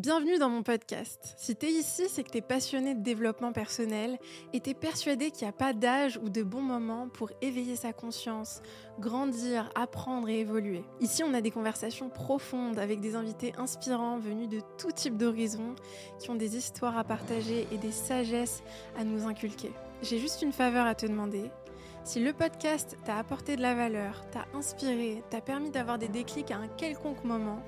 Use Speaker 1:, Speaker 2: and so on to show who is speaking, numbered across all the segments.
Speaker 1: Bienvenue dans mon podcast. Si t'es ici, c'est que t'es passionné de développement personnel et t'es persuadé qu'il n'y a pas d'âge ou de bon moment pour éveiller sa conscience, grandir, apprendre et évoluer. Ici, on a des conversations profondes avec des invités inspirants venus de tout type d'horizons qui ont des histoires à partager et des sagesses à nous inculquer. J'ai juste une faveur à te demander. Si le podcast t'a apporté de la valeur, t'a inspiré, t'a permis d'avoir des déclics à un quelconque moment,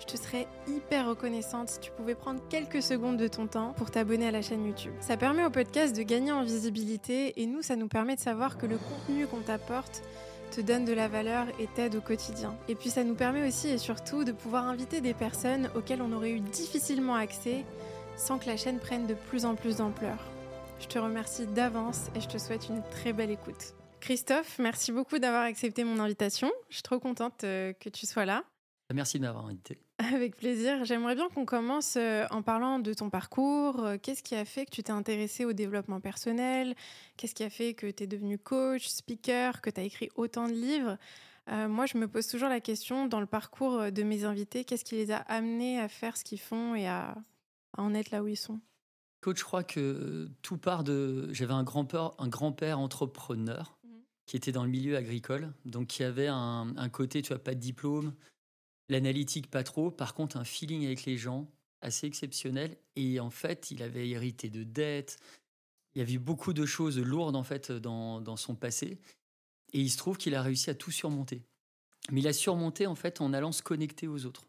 Speaker 1: je te serais hyper reconnaissante si tu pouvais prendre quelques secondes de ton temps pour t'abonner à la chaîne YouTube. Ça permet au podcast de gagner en visibilité et nous, ça nous permet de savoir que le contenu qu'on t'apporte te donne de la valeur et t'aide au quotidien. Et puis ça nous permet aussi et surtout de pouvoir inviter des personnes auxquelles on aurait eu difficilement accès sans que la chaîne prenne de plus en plus d'ampleur. Je te remercie d'avance et je te souhaite une très belle écoute. Christophe, merci beaucoup d'avoir accepté mon invitation. Je suis trop contente euh, que tu sois là.
Speaker 2: Merci de m'avoir invité.
Speaker 1: Avec plaisir. J'aimerais bien qu'on commence euh, en parlant de ton parcours. Euh, qu'est-ce qui a fait que tu t'es intéressé au développement personnel? Qu'est-ce qui a fait que tu es devenu coach, speaker, que tu as écrit autant de livres? Moi, je me pose toujours la question dans le parcours de mes invités, qu'est-ce qui les a amenés à faire ce qu'ils font et à, en être là où ils sont?
Speaker 2: Coach, je crois que tout part de... J'avais un grand-père un grand entrepreneur qui était dans le milieu agricole, donc qui avait un, côté, tu vois, pas de diplôme, l'analytique pas trop, par contre un feeling avec les gens assez exceptionnel. Et en fait, il avait hérité de dettes, il y avait beaucoup de choses lourdes en fait dans, dans son passé, et il se trouve qu'il a réussi à tout surmonter. Mais il a surmonté en fait en allant se connecter aux autres.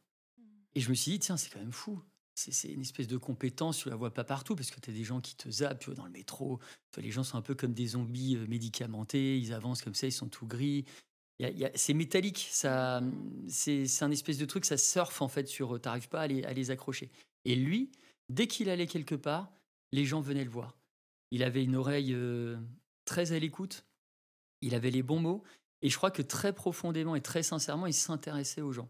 Speaker 2: Et je me suis dit, tiens, c'est quand même fou c'est une espèce de compétence, tu la vois pas partout parce que tu as des gens qui te zappent, tu vois, dans le métro. les gens sont un peu comme des zombies euh, médicamentés, ils avancent comme ça, ils sont tout gris. C'est métallique, ça, c'est un espèce de truc, ça surfe en fait sur, t'arrives pas à les, à les accrocher. Et lui, dès qu'il allait quelque part, les gens venaient le voir. Il avait une oreille euh, très à l'écoute, il avait les bons mots, et je crois que très profondément et très sincèrement, il s'intéressait aux gens.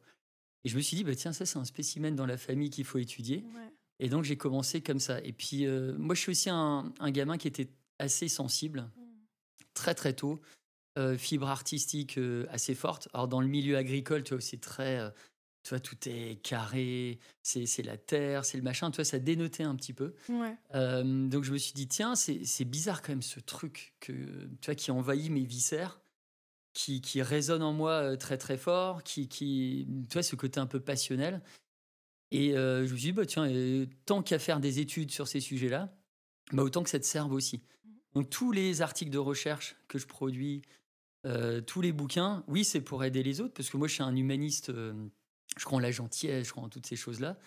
Speaker 2: Et je me suis dit, bah, tiens, ça, c'est un spécimen dans la famille qu'il faut étudier. Et donc, j'ai commencé comme ça. Et puis, euh, moi, je suis aussi un, gamin qui était assez sensible, mmh. très, très tôt. Euh, fibre artistique euh, assez forte. Alors, dans le milieu agricole, tu vois, c'est très. tu vois, tout est carré, c'est la terre, c'est le machin. Tu vois, ça dénotait un petit peu. donc, je me suis dit, tiens, c'est bizarre quand même ce truc que, tu vois, qui envahit mes viscères qui, qui résonne en moi euh, très très fort, qui, qui, tu vois, ce côté un peu passionnel. Et euh, je me suis dit, bah, tiens, tant qu'à faire des études sur ces sujets-là, bah, autant que ça te serve aussi. Mmh. Donc tous les articles de recherche que je produis, euh, tous les bouquins, oui, c'est pour aider les autres, parce que moi, je suis un humaniste, je crois en la gentillesse, je crois en toutes ces choses-là.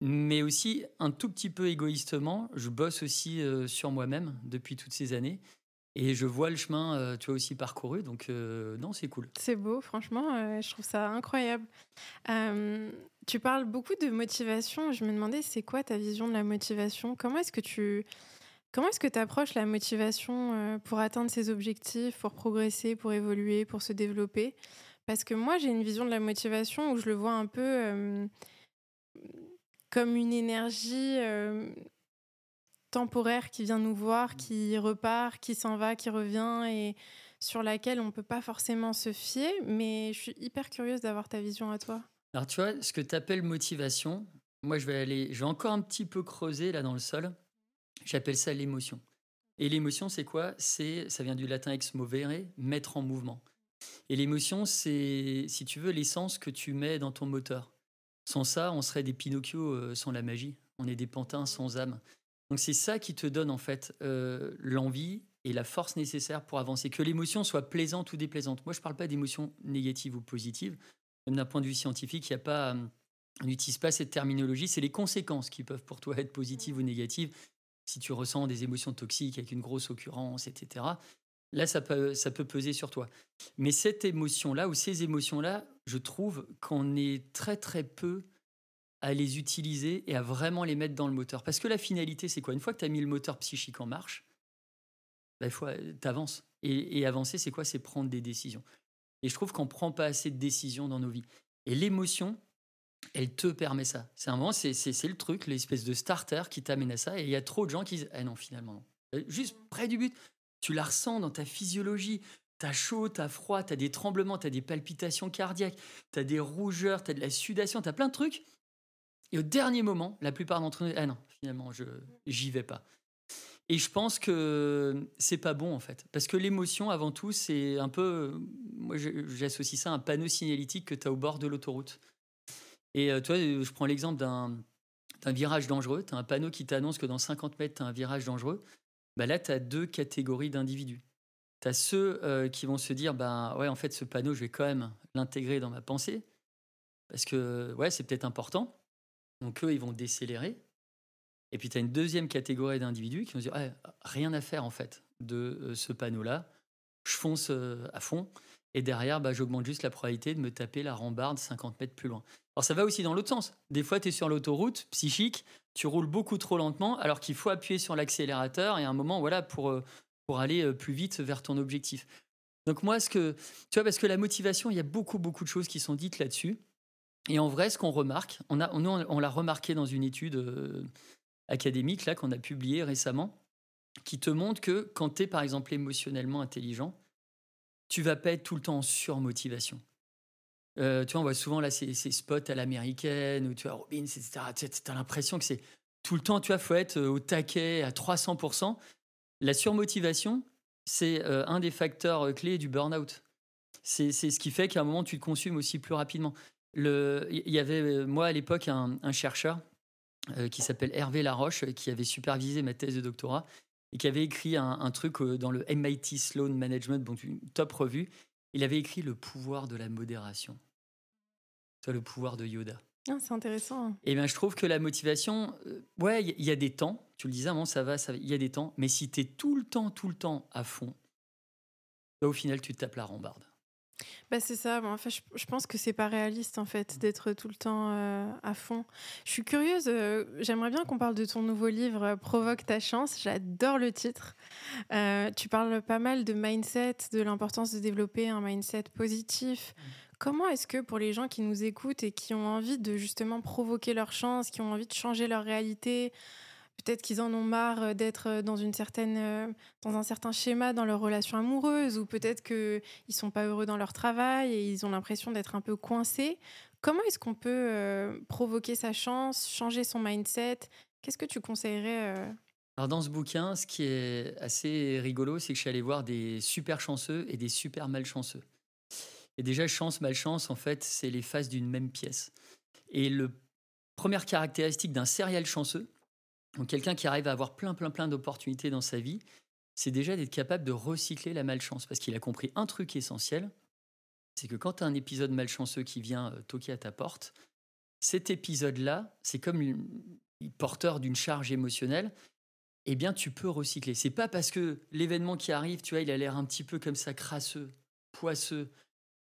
Speaker 2: mais aussi, un tout petit peu égoïstement, je bosse aussi sur moi-même depuis toutes ces années. Et je vois le chemin, euh, tu as aussi parcouru, donc euh, non, c'est cool.
Speaker 1: C'est beau, franchement, euh, je trouve ça incroyable. tu parles beaucoup de motivation. Je me demandais, c'est quoi ta vision de la motivation? Comment est-ce que tu comment est-ce que tu approches la motivation pour atteindre ses objectifs, pour progresser, pour évoluer, pour se développer? Parce que moi, j'ai une vision de la motivation où je le vois un peu comme une énergie temporaire qui vient nous voir, qui repart, qui s'en va, qui revient et sur laquelle on ne peut pas forcément se fier. Mais je suis hyper curieuse d'avoir ta vision à toi.
Speaker 2: Alors tu vois, ce que tu appelles motivation, moi je vais aller, je vais encore un petit peu creuser là dans le sol. J'appelle ça l'émotion. Et l'émotion, c'est quoi? C'est, ça vient du latin ex movere, mettre en mouvement. Et l'émotion, c'est, si tu veux, l'essence que tu mets dans ton moteur. Sans ça, on serait des Pinocchio euh, sans la magie. On est des pantins sans âme. Donc c'est ça qui te donne en fait euh, l'envie et la force nécessaire pour avancer. Que l'émotion soit plaisante ou déplaisante. Moi, je ne parle pas d'émotions négatives ou positives. Même d'un point de vue scientifique, il n'y a pas, euh, on n'utilise pas cette terminologie. C'est les conséquences qui peuvent pour toi être positives ou négatives. Si tu ressens des émotions toxiques avec une grosse occurrence, etc. Là, ça peut, ça peut peser sur toi. Mais cette émotion-là ou ces émotions-là, je trouve qu'on est très très peu à les utiliser et à vraiment les mettre dans le moteur. Parce que la finalité, c'est quoi? Une fois que tu as mis le moteur psychique en marche, bah, faut euh, t'avances. Et, et avancer, c'est quoi? C'est prendre des décisions. Et je trouve qu'on ne prend pas assez de décisions dans nos vies. Et l'émotion, elle te permet ça. C'est un moment, c'est, le truc, l'espèce de starter qui t'amène à ça. Et il y a trop de gens qui disent Ah non, finalement, non. Euh, juste près du but, tu la ressens dans ta physiologie. T'as chaud, t'as froid, t'as des tremblements, t'as des palpitations cardiaques, t'as des rougeurs, t'as de la sudation, t'as plein de trucs Et au dernier moment, la plupart d'entre nous, ah non, finalement, je j'y vais pas. Et je pense que c'est pas bon en fait, parce que l'émotion, avant tout, c'est un peu, moi j'associe ça à un panneau signalétique que tu as au bord de l'autoroute. Et euh, toi, je prends l'exemple d'un virage dangereux. Tu as un panneau qui t'annonce que dans 50 mètres, tu as un virage dangereux. Bah là, tu as deux catégories d'individus. Tu as ceux euh, qui vont se dire bah, ouais, en fait, ce panneau, je vais quand même l'intégrer dans ma pensée, parce que ouais, c'est peut-être important. Donc, eux, ils vont décélérer. Et puis, tu as une deuxième catégorie d'individus qui vont se dire rien à faire, en fait, de euh, ce panneau-là. Je fonce à fond. Et derrière, bah, j'augmente juste la probabilité de me taper la rambarde 50 mètres plus loin. Alors ça va aussi dans l'autre sens. Des fois, tu es sur l'autoroute psychique, tu roules beaucoup trop lentement, alors qu'il faut appuyer sur l'accélérateur et à un moment, voilà, pour, euh, pour aller euh, plus vite vers ton objectif. Donc moi, ce que, tu vois, parce que la motivation, il y a beaucoup, beaucoup de choses qui sont dites là-dessus. Et en vrai, ce qu'on remarque, on, a, on, on l'a remarqué dans une étude euh, académique là qu'on a publiée récemment, qui te montre que quand tu es, par exemple, émotionnellement intelligent, tu vas pas être tout le temps en surmotivation. Euh, tu vois, on voit souvent là ces, spots à l'américaine où tu as Robbins, etc. Tu as, l'impression que c'est tout le temps, tu vois, faut être euh, au taquet à 300%. La surmotivation, c'est euh, un des facteurs clés du burn-out. C'est ce qui fait qu'à un moment, tu te consumes aussi plus rapidement. Il y avait, moi, à l'époque, un, chercheur qui s'appelle Hervé Laroche, qui avait supervisé ma thèse de doctorat et qui avait écrit un, truc dans le MIT Sloan Management, donc une top revue. Il avait écrit Le pouvoir de la modération le pouvoir de Yoda.
Speaker 1: Ah, c'est intéressant.
Speaker 2: Et bien, je trouve que la motivation, euh, ouais, il y, a des temps. Tu le disais avant, ça va, il y a des temps. Mais si tu es tout le temps, tout le temps à fond, bah, au final, tu te tapes la rambarde.
Speaker 1: Bah c'est ça. enfin, je, pense que c'est pas réaliste en fait d'être tout le temps euh, à fond. Je suis curieuse. Euh, j'aimerais bien qu'on parle de ton nouveau livre Provoque ta chance. J'adore le titre. tu parles pas mal de mindset, de l'importance de développer un mindset positif. Mmh. Comment est-ce que pour les gens qui nous écoutent et qui ont envie de justement provoquer leur chance, qui ont envie de changer leur réalité, peut-être qu'ils en ont marre euh, d'être euh, dans une certaine euh, dans un certain schéma dans leur relation amoureuse ou peut-être qu'ils sont pas heureux dans leur travail et ils ont l'impression d'être un peu coincés. Comment est-ce qu'on peut provoquer sa chance, changer son mindset? Qu'est-ce que tu conseillerais
Speaker 2: Alors dans ce bouquin, ce qui est assez rigolo, c'est que je suis allé voir des super chanceux et des super malchanceux. Et déjà, chance, malchance, en fait, c'est les faces d'une même pièce. Et le première caractéristique d'un serial chanceux, donc quelqu'un qui arrive à avoir plein, plein, plein d'opportunités dans sa vie, c'est déjà d'être capable de recycler la malchance. Parce qu'il a compris un truc essentiel, c'est que quand tu as un épisode malchanceux qui vient euh, toquer à ta porte, cet épisode-là, c'est comme porteur d'une charge émotionnelle, eh bien, tu peux recycler. C'est pas parce que l'événement qui arrive, tu vois, il a l'air un petit peu comme ça crasseux, poisseux,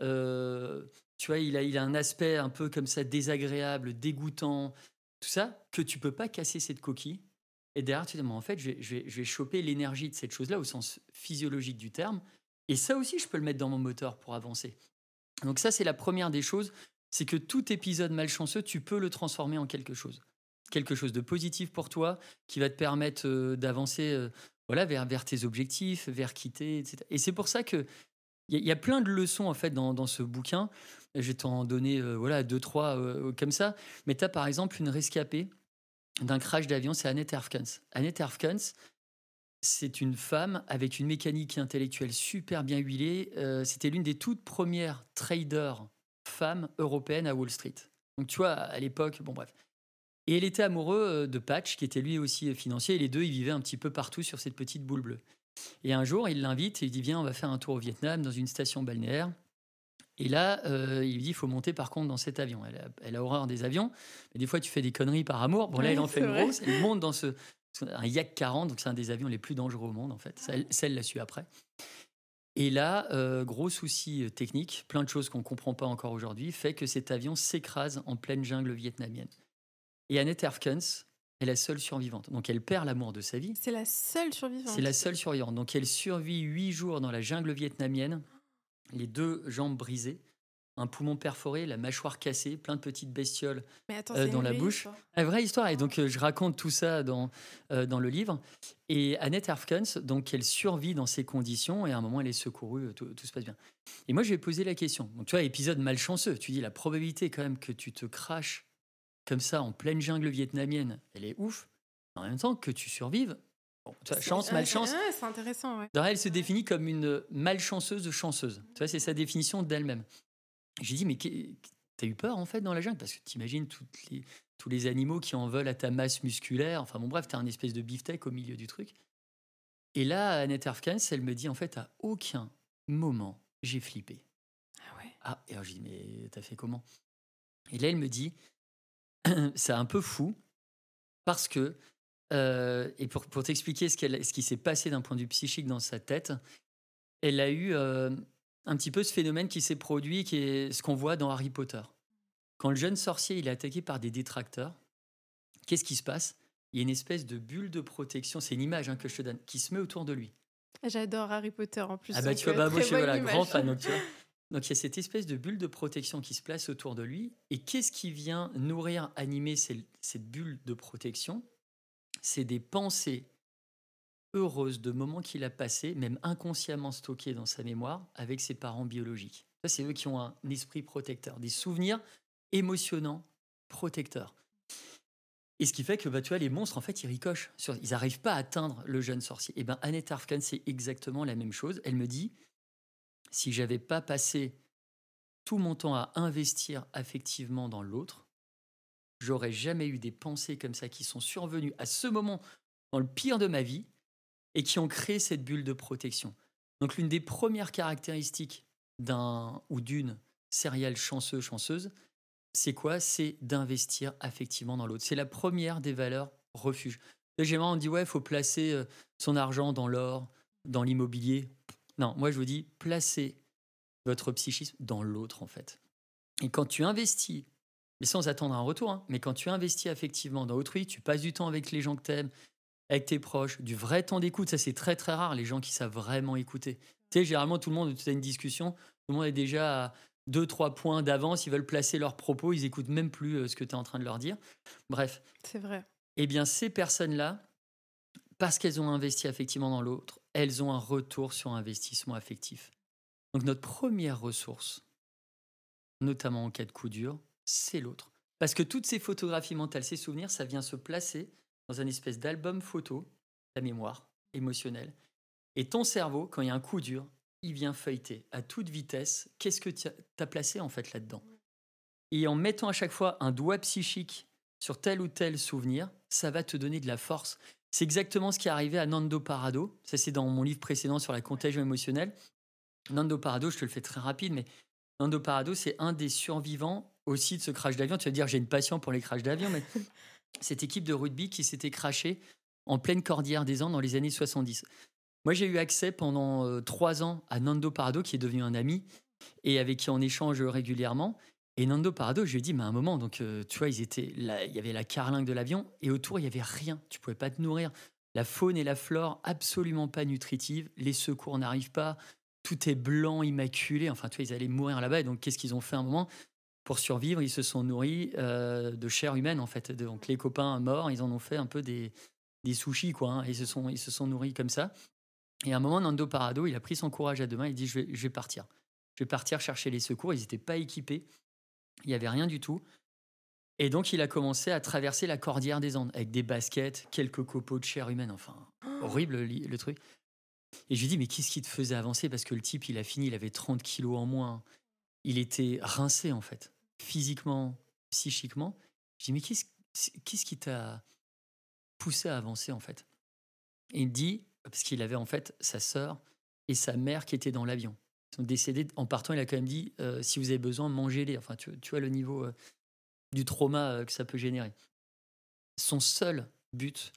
Speaker 2: euh, tu vois, il a un aspect un peu comme ça désagréable, dégoûtant, ça, que tu peux pas casser cette coquille. Et derrière, tu te dis, en fait, je vais, je, vais, je vais choper l'énergie de cette chose-là au sens physiologique du terme. Et ça aussi, je peux le mettre dans mon moteur pour avancer. Donc ça, c'est la première des choses, c'est que tout épisode malchanceux, tu peux le transformer en quelque chose. Quelque chose de positif pour toi, qui va te permettre euh, d'avancer euh, voilà, vers, vers tes objectifs, vers quitter, etc. Et c'est pour ça que il y, a plein de leçons en fait dans, ce bouquin. Je vais t'en donner euh, voilà deux trois euh, comme ça. Mais tu as par exemple une rescapée d'un crash d'avion, c'est Annette Erfkens. Annette Erfkens, c'est une femme avec une mécanique intellectuelle super bien huilée. Euh, c'était l'une des toutes premières traders femmes européennes à Wall Street. Donc tu vois, à l'époque, bon bref. Et elle était amoureuse de Patch, qui était lui aussi financier, et les deux, ils vivaient un petit peu partout sur cette petite boule bleue. Et un jour, il l'invite et il dit Viens, on va faire un tour au Vietnam dans une station balnéaire. Et là, euh, il lui dit Il faut monter par contre dans cet avion. Elle a, horreur des avions, mais des fois, tu fais des conneries par amour. Bon, là, il en fait une grosse. Elle monte dans ce, un Yak 40, donc c'est un des avions les plus dangereux au monde, en fait. Celle, l'a su après. Et là, euh, gros souci euh, technique, plein de choses qu'on ne comprend pas encore aujourd'hui, fait que cet avion s'écrase en pleine jungle vietnamienne. Et Annette Erfkens, est la seule survivante. Donc elle perd l'amour de sa vie.
Speaker 1: C'est la seule survivante.
Speaker 2: C'est la seule survivante. Donc elle survit huit jours dans la jungle vietnamienne, les deux jambes brisées, un poumon perforé, la mâchoire cassée, plein de petites bestioles euh, dans la bouche. La vraie histoire. Et donc euh, je raconte tout ça dans, euh, dans le livre. Et Annette Erfkens, donc elle survit dans ces conditions et à un moment elle est secourue, tout, tout se passe bien. Et moi je vais poser la question. Donc tu vois, épisode malchanceux. Tu dis la probabilité quand même que tu te craches comme ça, en pleine jungle vietnamienne, elle est ouf. En même temps, que tu survives, bon, tu vois, chance, malchance.
Speaker 1: Ouais, c'est intéressant, ouais.
Speaker 2: elle se définit comme une malchanceuse chanceuse. Tu vois, c'est sa définition d'elle-même. J'ai dit, mais t'as eu peur en fait dans la jungle? Parce que t'imagines les, tous les animaux qui en veulent à ta masse musculaire. Enfin bon, bref, t'as un espèce de beefsteak au milieu du truc. Et là, Annette Herfkens, elle me dit, en fait, à aucun moment, j'ai flippé.
Speaker 1: Ah ouais
Speaker 2: Ah, et alors je dis, mais t'as fait comment? Et là, elle me dit, c'est un peu fou, parce que, euh, et pour, pour t'expliquer ce, ce qui s'est passé d'un point de vue psychique dans sa tête, elle a eu euh, un petit peu ce phénomène qui s'est produit, qui est ce qu'on voit dans Harry Potter. Quand le jeune sorcier il est attaqué par des détracteurs, qu'est-ce qui se passe? Il y a une espèce de bulle de protection, c'est une image hein, que je te donne, qui se met autour de lui.
Speaker 1: J'adore Harry Potter en plus.
Speaker 2: Ah bah tu vois, bah, moi je suis voilà, grand fan. Donc, donc il y a cette espèce de bulle de protection qui se place autour de lui. Et qu'est-ce qui vient nourrir, animer cette bulle de protection? C'est des pensées heureuses de moments qu'il a passés, même inconsciemment stockés dans sa mémoire, avec ses parents biologiques. C'est eux qui ont un esprit protecteur, des souvenirs émotionnants, protecteurs. Et ce qui fait que bah, tu vois, les monstres, en fait, ils ricochent. Ils n'arrivent pas à atteindre le jeune sorcier. Et bien, Annette Arfkan, c'est exactement la même chose. Elle me dit si j'avais pas passé tout mon temps à investir affectivement dans l'autre, j'aurais jamais eu des pensées comme ça qui sont survenues à ce moment, dans le pire de ma vie, et qui ont créé cette bulle de protection. Donc, l'une des premières caractéristiques d'un ou d'une céréale chanceuse, chanceuse, c'est quoi? C'est d'investir affectivement dans l'autre. C'est la première des valeurs refuge. Généralement, on dit ouais, il faut placer euh, son argent dans l'or, dans l'immobilier. Non, moi je vous dis, placez votre psychisme dans l'autre en fait. Et quand tu investis, mais sans attendre un retour, hein, mais quand tu investis affectivement dans autrui, tu passes du temps avec les gens que tu aimes, avec tes proches, du vrai temps d'écoute, ça c'est très très rare, les gens qui savent vraiment écouter. Tu sais, généralement tout le monde, tu as une discussion, tout le monde est déjà à deux, trois points d'avance, ils veulent placer leurs propos, ils écoutent même plus euh, ce que tu es en train de leur dire. Bref.
Speaker 1: C'est vrai.
Speaker 2: Eh bien, ces personnes-là, parce qu'elles ont investi affectivement dans l'autre, elles ont un retour sur investissement affectif. Donc notre première ressource, notamment en cas de coup dur, c'est l'autre. Parce que toutes ces photographies mentales, ces souvenirs, ça vient se placer dans un espèce d'album photo, la mémoire émotionnelle. Et ton cerveau, quand il y a un coup dur, il vient feuilleter à toute vitesse qu'est-ce que tu as placé en fait là-dedans. Et en mettant à chaque fois un doigt psychique sur tel ou tel souvenir, ça va te donner de la force. C'est exactement ce qui est arrivé à Nando Parado. Ça, c'est dans mon livre précédent sur la contagion émotionnelle. Nando Parado, je te le fais très rapide, mais Nando Parado, c'est un des survivants aussi de ce crash d'avion. Tu vas dire, j'ai une passion pour les crashs d'avion, mais cette équipe de rugby qui s'était crashée en pleine cordillère des Andes dans les années 70. Moi, j'ai eu accès pendant euh, trois ans à Nando Parado, qui est devenu un ami et avec qui on échange régulièrement. Et Nando Parado, je lui ai dit, mais à un moment, donc, euh, tu vois, ils étaient là, il y avait la carlingue de l'avion et autour, il y avait rien. Tu pouvais pas te nourrir. La faune et la flore, absolument pas nutritives. Les secours n'arrivent pas. Tout est blanc, immaculé. Enfin, tu vois, ils allaient mourir là-bas. Et donc, qu'est-ce qu'ils ont fait à un moment? Pour survivre, ils se sont nourris euh, de chair humaine, en fait. Donc, les copains morts, ils en ont fait un peu des, des sushis, quoi. Hein. ils, se sont, ils se sont nourris comme ça. Et à un moment, Nando Parado, il a pris son courage à deux mains. Il dit je vais, je vais partir. Je vais partir chercher les secours. Ils n'étaient pas équipés. Il n'y avait rien du tout. Et donc, il a commencé à traverser la cordillère des Andes avec des baskets, quelques copeaux de chair humaine. Enfin, horrible le, truc. Et je lui dis mais qu'est-ce qui te faisait avancer? Parce que le type, il a fini, il avait 30 kilos en moins. Il était rincé, en fait, physiquement, psychiquement. Je dis mais qu'est-ce, qu'est-ce qui t'a poussé à avancer, en fait? Et il dit parce qu'il avait en fait sa sœur et sa mère qui étaient dans l'avion. Ils sont décédés en partant. Il a quand même dit euh, si vous avez besoin, mangez-les. Enfin, tu, vois le niveau euh, du trauma euh, que ça peut générer. Son seul but,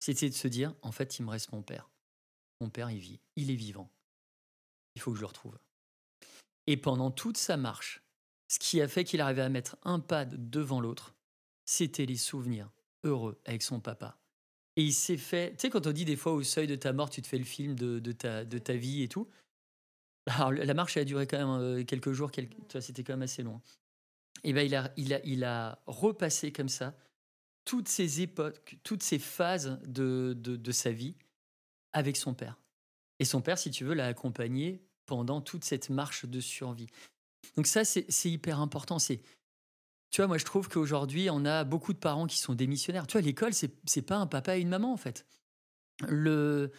Speaker 2: c'était de se dire en fait, il me reste mon père. Mon père, il vit. Il est vivant. Il faut que je le retrouve. Et pendant toute sa marche, ce qui a fait qu'il arrivait à mettre un pad devant l'autre, c'était les souvenirs heureux avec son papa, et il s'est fait. Tu sais, quand on dit des fois au seuil de ta mort, tu te fais le film de, ta, de ta vie et tout. Alors, la marche, elle a duré quand même euh, quelques jours, quelques... c'était quand même assez long. Et ben, il a, il, a, il a repassé comme ça toutes ces époques, toutes ces phases de, de, de sa vie avec son père. Et son père, si tu veux, l'a accompagné pendant toute cette marche de survie. Donc ça, c'est hyper important. C'est tu vois, moi, je trouve qu'aujourd'hui, on a beaucoup de parents qui sont démissionnaires. Tu vois, l'école, c'est, pas un papa et une maman, en fait. Le,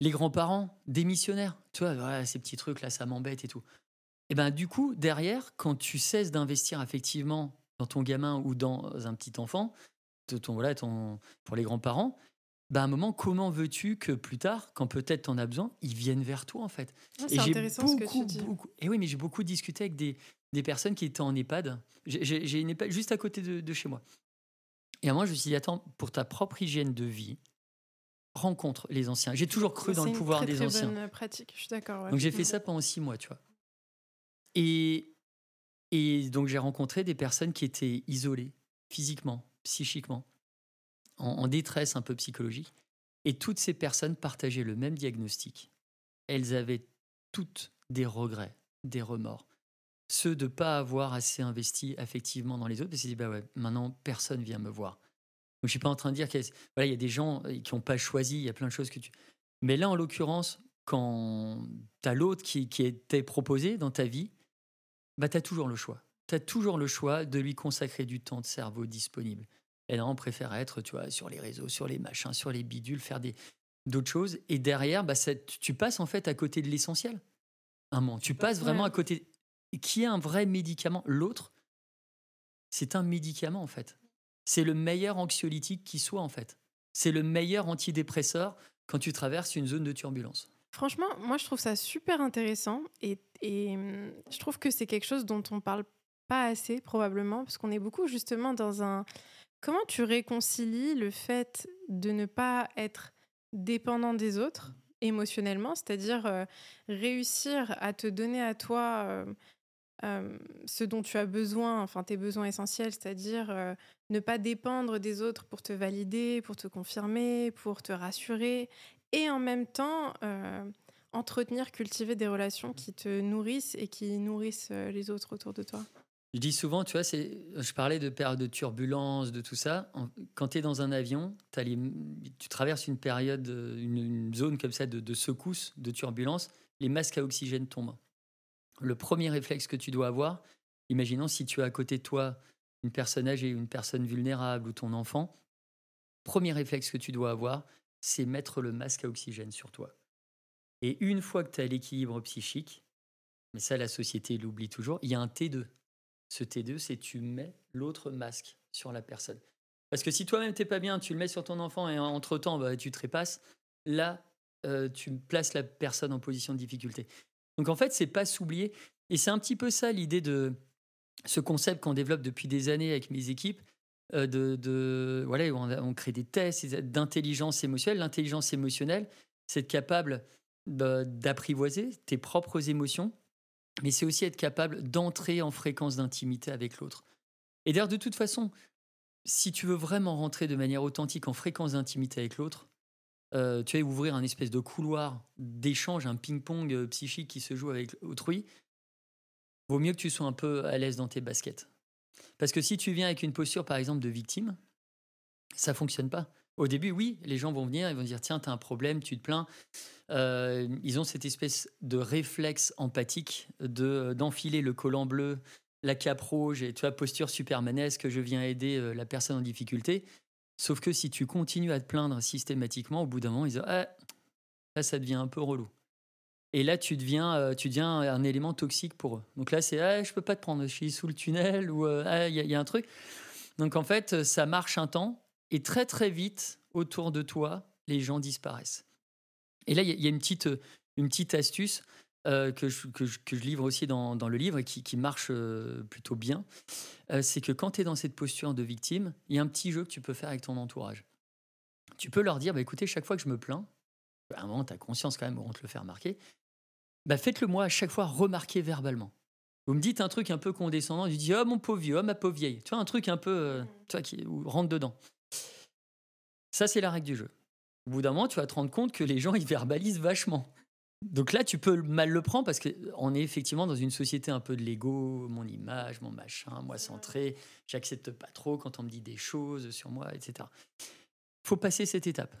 Speaker 2: les grands-parents, démissionnaires. Tu vois, ces petits trucs-là, ça m'embête et tout. Et ben, du coup, derrière, quand tu cesses d'investir effectivement dans ton gamin ou dans un petit enfant, de ton, voilà, ton, pour les grands-parents, ben, à un moment, comment veux-tu que plus tard, quand peut-être tu en as besoin, ils viennent vers toi, en fait?
Speaker 1: C'est intéressant ce que tu dis.
Speaker 2: et oui, mais j'ai beaucoup discuté avec des, des personnes qui étaient en EHPAD. J'ai une EHPAD juste à côté de, chez moi. Et à moi, je me suis dit, attends, pour ta propre hygiène de vie, rencontre les anciens. J'ai toujours cru dans le pouvoir des anciens.
Speaker 1: C'est une pratique, je suis d'accord.
Speaker 2: Donc j'ai fait ça pendant six mois, tu vois. Et, et donc j'ai rencontré des personnes qui étaient isolées physiquement, psychiquement, en détresse un peu psychologique. Et toutes ces personnes partageaient le même diagnostic. Elles avaient toutes des regrets, des remords ceux de pas avoir assez investi affectivement dans les autres, et se bah ouais, maintenant personne vient me voir. Donc je suis pas en train de dire qu'il y a des gens euh, qui n'ont pas choisi, il y a plein de choses que tu. Mais là, en l'occurrence, quand tu as l'autre qui, qui était proposé dans ta vie, bah, tu as toujours le choix. Tu as toujours le choix de lui consacrer du temps de cerveau disponible. Et là, on préfère être tu vois, sur les réseaux, sur les machins, sur les bidules, faire des, d'autres choses. Et derrière, bah, tu passes en fait à côté de l'essentiel. Un moment, tu passes vraiment à côté qui est un vrai médicament. L'autre, c'est un médicament en fait. C'est le meilleur anxiolytique qui soit en fait. C'est le meilleur antidépresseur quand tu traverses une zone de turbulence.
Speaker 1: Franchement, moi je trouve ça super intéressant et, hum, je trouve que c'est quelque chose dont on parle pas assez probablement parce qu'on est beaucoup justement dans un comment tu réconcilies le fait de ne pas être dépendant des autres émotionnellement, c'est-à-dire euh, réussir à te donner à toi euh, ce dont tu as besoin, enfin tes besoins essentiels, c'est-à-dire ne pas dépendre des autres pour te valider, pour te confirmer, pour te rassurer, et en même temps entretenir, cultiver des relations qui te nourrissent et qui nourrissent les autres autour de toi?
Speaker 2: Je dis souvent, tu vois, je parlais de période de turbulence, de tout ça. Quand tu es dans un avion, tu traverses une période, une, zone comme ça de, de secousse, de turbulence, les masques à oxygène tombent le premier réflexe que tu dois avoir, imaginons si tu as à côté de toi une personne âgée, une personne vulnérable ou ton enfant, premier réflexe que tu dois avoir, c'est mettre le masque à oxygène sur toi. Et une fois que tu as l'équilibre psychique, mais ça la société l'oublie toujours, il y a un T2. Ce T2, c'est tu mets l'autre masque sur la personne. Parce que si toi-même t'es pas bien, tu le mets sur ton enfant et entre-temps bah, tu te répasses, là euh, tu places la personne en position de difficulté. Donc en fait, c'est pas s'oublier. Et c'est un petit peu ça l'idée de ce concept qu'on développe depuis des années avec mes équipes. Euh, de, voilà, on, crée des tests d'intelligence émotionnelle. L'intelligence émotionnelle, c'est être capable d'apprivoiser tes propres émotions, mais c'est aussi être capable d'entrer en fréquence d'intimité avec l'autre. Et d'ailleurs, de toute façon, si tu veux vraiment rentrer de manière authentique en fréquence d'intimité avec l'autre, euh, tu vas ouvrir un espèce de couloir d'échange, un ping-pong euh, psychique qui se joue avec autrui, vaut mieux que tu sois un peu à l'aise dans tes baskets. Parce que si tu viens avec une posture, par exemple, de victime, ça fonctionne pas. Au début, oui, les gens vont venir, ils vont dire tiens, tu as un problème, tu te plains. Euh, ils ont cette espèce de réflexe empathique de d'enfiler le collant bleu, la cape rouge et tu vois posture supermanesque, je viens aider la personne en difficulté. Sauf que si tu continues à te plaindre systématiquement, au bout d'un moment, ils disent ah, là, ça devient un peu relou. Et là, tu deviens, euh, tu deviens un élément toxique pour eux. Donc là, c'est ah, je peux pas te prendre, je suis sous le tunnel ou euh, ah, il y, a un truc. Donc en fait, ça marche un temps et très très vite, autour de toi, les gens disparaissent. Et là, il y, a une petite, une petite astuce. Euh, que, je, que, je, livre aussi dans, dans, le livre et qui, qui marche euh, plutôt bien, euh, c'est que quand tu es dans cette posture de victime, il y a un petit jeu que tu peux faire avec ton entourage. Tu peux leur dire, bah, écoutez, chaque fois que je me plains, à un moment, tu as conscience quand même, on te le fait remarquer, bah, faites-le moi à chaque fois remarquer verbalement. Vous me dites un truc un peu condescendant, tu dis, oh mon pauvre vieux, oh ma pauvre vieille. Tu vois, un truc un peu, tu vois, qui rentre dedans. Ça, c'est la règle du jeu. Au bout d'un moment, tu vas te rendre compte que les gens, ils verbalisent vachement. Donc là, tu peux mal le prendre parce qu'on est effectivement dans une société un peu de l'ego, mon image, mon machin, moi centré. J'accepte pas trop quand on me dit des choses sur moi, etc. Faut passer cette étape.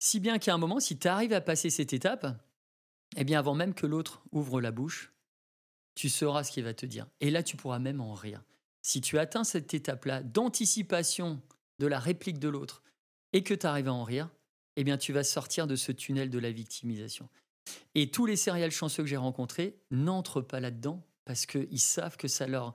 Speaker 2: Si bien qu'à un moment, si tu arrives à passer cette étape, eh bien, avant même que l'autre ouvre la bouche, tu sauras ce qu'il va te dire. Et là, tu pourras même en rire. si tu atteins cette étape-là d'anticipation de la réplique de l'autre et que tu arrives à en rire, eh bien, tu vas sortir de ce tunnel de la victimisation. Et tous les céréales chanceux que j'ai rencontrés n'entrent pas là-dedans parce qu'ils savent que ça leur,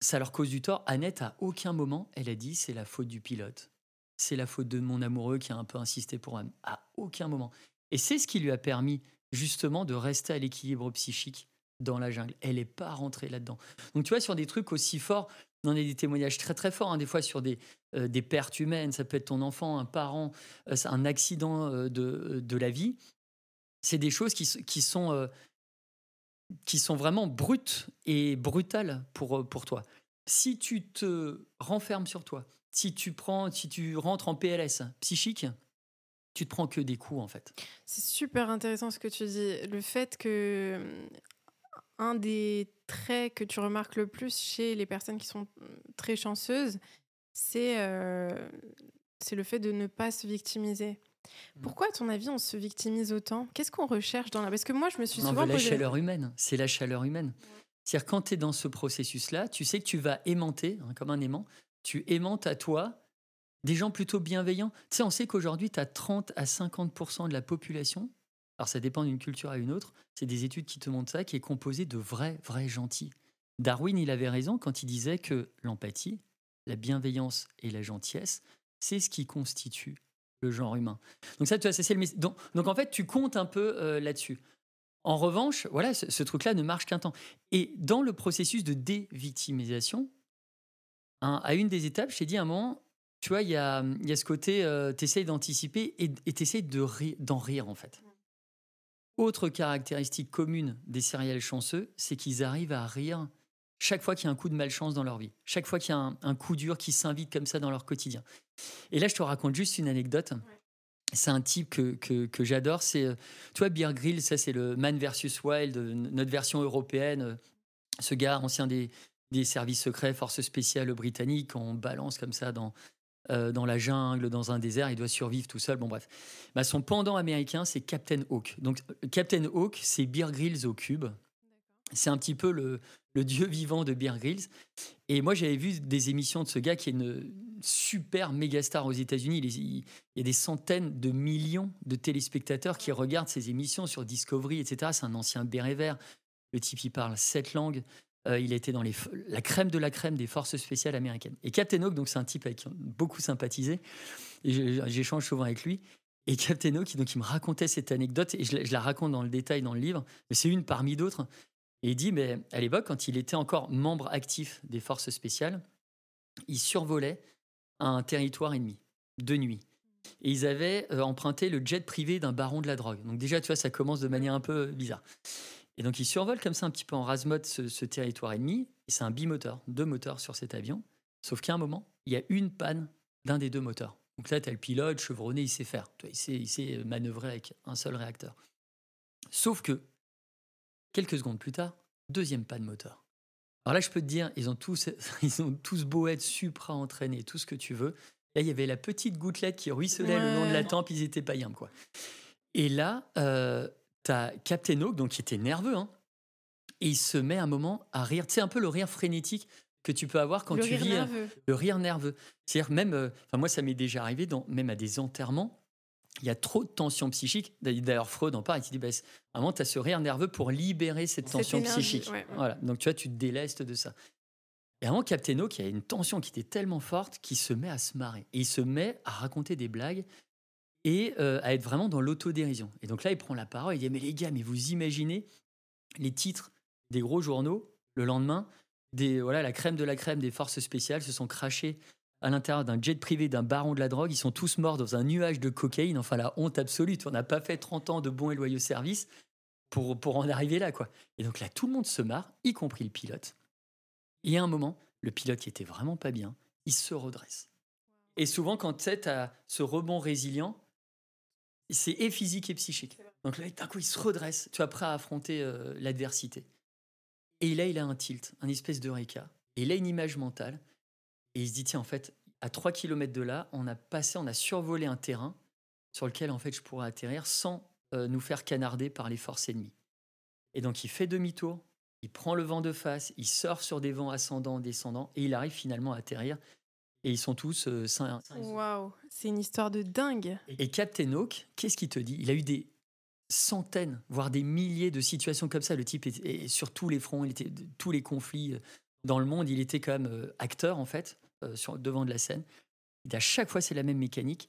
Speaker 2: ça leur cause du tort. Annette, à aucun moment, elle a dit c'est la faute du pilote. C'est la faute de mon amoureux qui a un peu insisté pour elle. À aucun moment. Et c'est ce qui lui a permis justement de rester à l'équilibre psychique dans la jungle. Elle n'est pas rentrée là-dedans. Donc tu vois, sur des trucs aussi forts, on a des témoignages très très forts, hein, des fois sur des, euh, des pertes humaines, ça peut être ton enfant, un parent, euh, un accident euh, de, de, la vie. C'est des choses qui, qui, sont, qui sont vraiment brutes et brutales pour, pour toi. Si tu te renfermes sur toi, si tu, prends, si tu rentres en PLS psychique, tu te prends que des coups en fait.
Speaker 1: C'est super intéressant ce que tu dis. Le fait que un des traits que tu remarques le plus chez les personnes qui sont mmh, très chanceuses, c'est euh, le fait de ne pas se victimiser. Mmh. Pourquoi, à ton avis, on se victimise autant? Qu'est-ce qu'on recherche dans la... Parce que moi, je me suis souvent...
Speaker 2: la chaleur humaine. C'est la chaleur humaine. C'est-à-dire, quand tu es dans ce processus-là, tu sais que tu vas aimanter, hein, comme un aimant, tu aimantes à toi des gens plutôt bienveillants. Tu sais, on sait qu'aujourd'hui, tu as 30 à 50 de la population alors ça dépend d'une culture à une autre, c'est des études qui te montrent ça, qui est composé de vrais, vrais gentils. Darwin, il avait raison quand il disait que l'empathie, la bienveillance et la gentillesse, c'est ce qui constitue le genre humain. Donc ça, tu c'est le donc, donc en fait, tu comptes un peu euh, là-dessus. En revanche, voilà, ce, truc-là ne marche qu'un temps. Et dans le processus de dévictimisation, hein, à une des étapes, je t'ai dit à un moment, tu vois, il y a, y a, ce côté, euh, tu essayes d'anticiper et tu essayes d'en rire, en fait. Autre caractéristique commune des céréales chanceux, c'est qu'ils arrivent à rire chaque fois qu'il y a un coup de malchance dans leur vie, chaque fois qu'il y a un, coup dur qui s'invite comme ça dans leur quotidien. Et là, je te raconte juste une anecdote. C'est un type que, que, j'adore. C'est, euh, tu vois, Beer Grill, ça c'est le Man versus Wild, notre version européenne. Ce gars, ancien des, des services secrets, forces spéciales britanniques, on balance comme ça dans, euh, dans la jungle, dans un désert, il doit survivre tout seul. Bon, bref. Bah, son pendant américain, c'est Captain Hawk. Donc, Captain Hawk, c'est Beer Grylls au cube. C'est un petit peu le, le, dieu vivant de Beer Grylls. Et moi, j'avais vu des émissions de ce gars qui est une super méga star aux États-Unis. Il, il, y a des centaines de millions de téléspectateurs qui regardent ses émissions sur Discovery, etc. C'est un ancien béret vert. Le type, il parle sept langues. Euh, il était dans les, la crème de la crème des forces spéciales américaines. Et Captain Hawk, donc c'est un type avec qui on beaucoup sympathisé. J'échange souvent avec lui. Et Captain Hawk, donc, il me racontait cette anecdote, et je, la raconte dans le détail dans le livre, mais c'est une parmi d'autres. Et il dit, mais à l'époque, quand il était encore membre actif des forces spéciales, il survolait un territoire ennemi, de nuit. Et ils avaient euh, emprunté le jet privé d'un baron de la drogue. Donc déjà, tu vois, ça commence de manière un peu bizarre. Et donc, il survole comme ça un petit peu en rasmode ce, ce territoire ennemi. Et c'est un bimoteur, deux moteurs sur cet avion. Sauf qu'à un moment, il y a une panne d'un des deux moteurs. Donc là, tu as le pilote chevronné, il sait faire. Il sait, il sait manœuvrer avec un seul réacteur. Sauf que, quelques secondes plus tard, deuxième panne moteur. Alors là, je peux te dire, ils ont tous, ils ont tous beau être supra-entraînés, tout ce que tu veux. Là, il y avait la petite gouttelette qui ruisselait le long de la tempe, ils étaient païens, quoi. Et là, euh, T'as Captain Hawk, donc qui était nerveux, hein, et il se met un moment à rire. Tu sais, un peu le rire frénétique que tu peux avoir quand
Speaker 1: le
Speaker 2: tu
Speaker 1: rire
Speaker 2: vis
Speaker 1: nerveux.
Speaker 2: le rire nerveux. C'est-à-dire même, euh, moi ça m'est déjà arrivé, dans, même à des enterrements, il y a trop de tension psychique. D'ailleurs Freud en parle, il dit, bah, à un moment tu as ce rire nerveux pour libérer cette, tension psychique. Voilà, donc tu vois, tu te délestes de ça. Et moment, Captain y a une tension qui était tellement forte qu'il se met à se marrer. Et il se met à raconter des blagues et euh, à être vraiment dans l'autodérision. Et donc là, il prend la parole, il dit Mais les gars, mais vous imaginez les titres des gros journaux le lendemain voilà, La crème de la crème des forces spéciales se sont crachés à l'intérieur d'un jet privé d'un baron de la drogue. Ils sont tous morts dans un nuage de cocaïne. Enfin, la honte absolue. On n'a pas fait 30 ans de bons et loyaux services pour, pour en arriver là. quoi. Et donc là, tout le monde se marre, y compris le pilote. Et à un moment, le pilote qui était vraiment pas bien, il se redresse. Et souvent, quand tu as ce rebond résilient, c'est et physique et psychique. Donc là, d'un coup, il se redresse, tu vois, prêt à affronter euh, l'adversité. Et là, il a un tilt, un espèce de réca. Et il a une image mentale. Et il se dit, tiens, en fait, à 3 km de là, on a passé, on a survolé un terrain sur lequel, en fait, je pourrais atterrir sans euh, nous faire canarder par les forces ennemies. Et donc, il fait demi-tour, il prend le vent de face, il sort sur des vents ascendants, descendants, et il arrive finalement à atterrir. Et ils sont tous euh, sains.
Speaker 1: Waouh, c'est une histoire de dingue.
Speaker 2: Et Captain Hawk, qu'est-ce qu'il te dit? Il a eu des centaines, voire des milliers de situations comme ça. Le type est, sur tous les fronts, il était tous les conflits euh, dans le monde. Il était quand même euh, acteur en fait, sur devant de la scène. Et à chaque fois, c'est la même mécanique.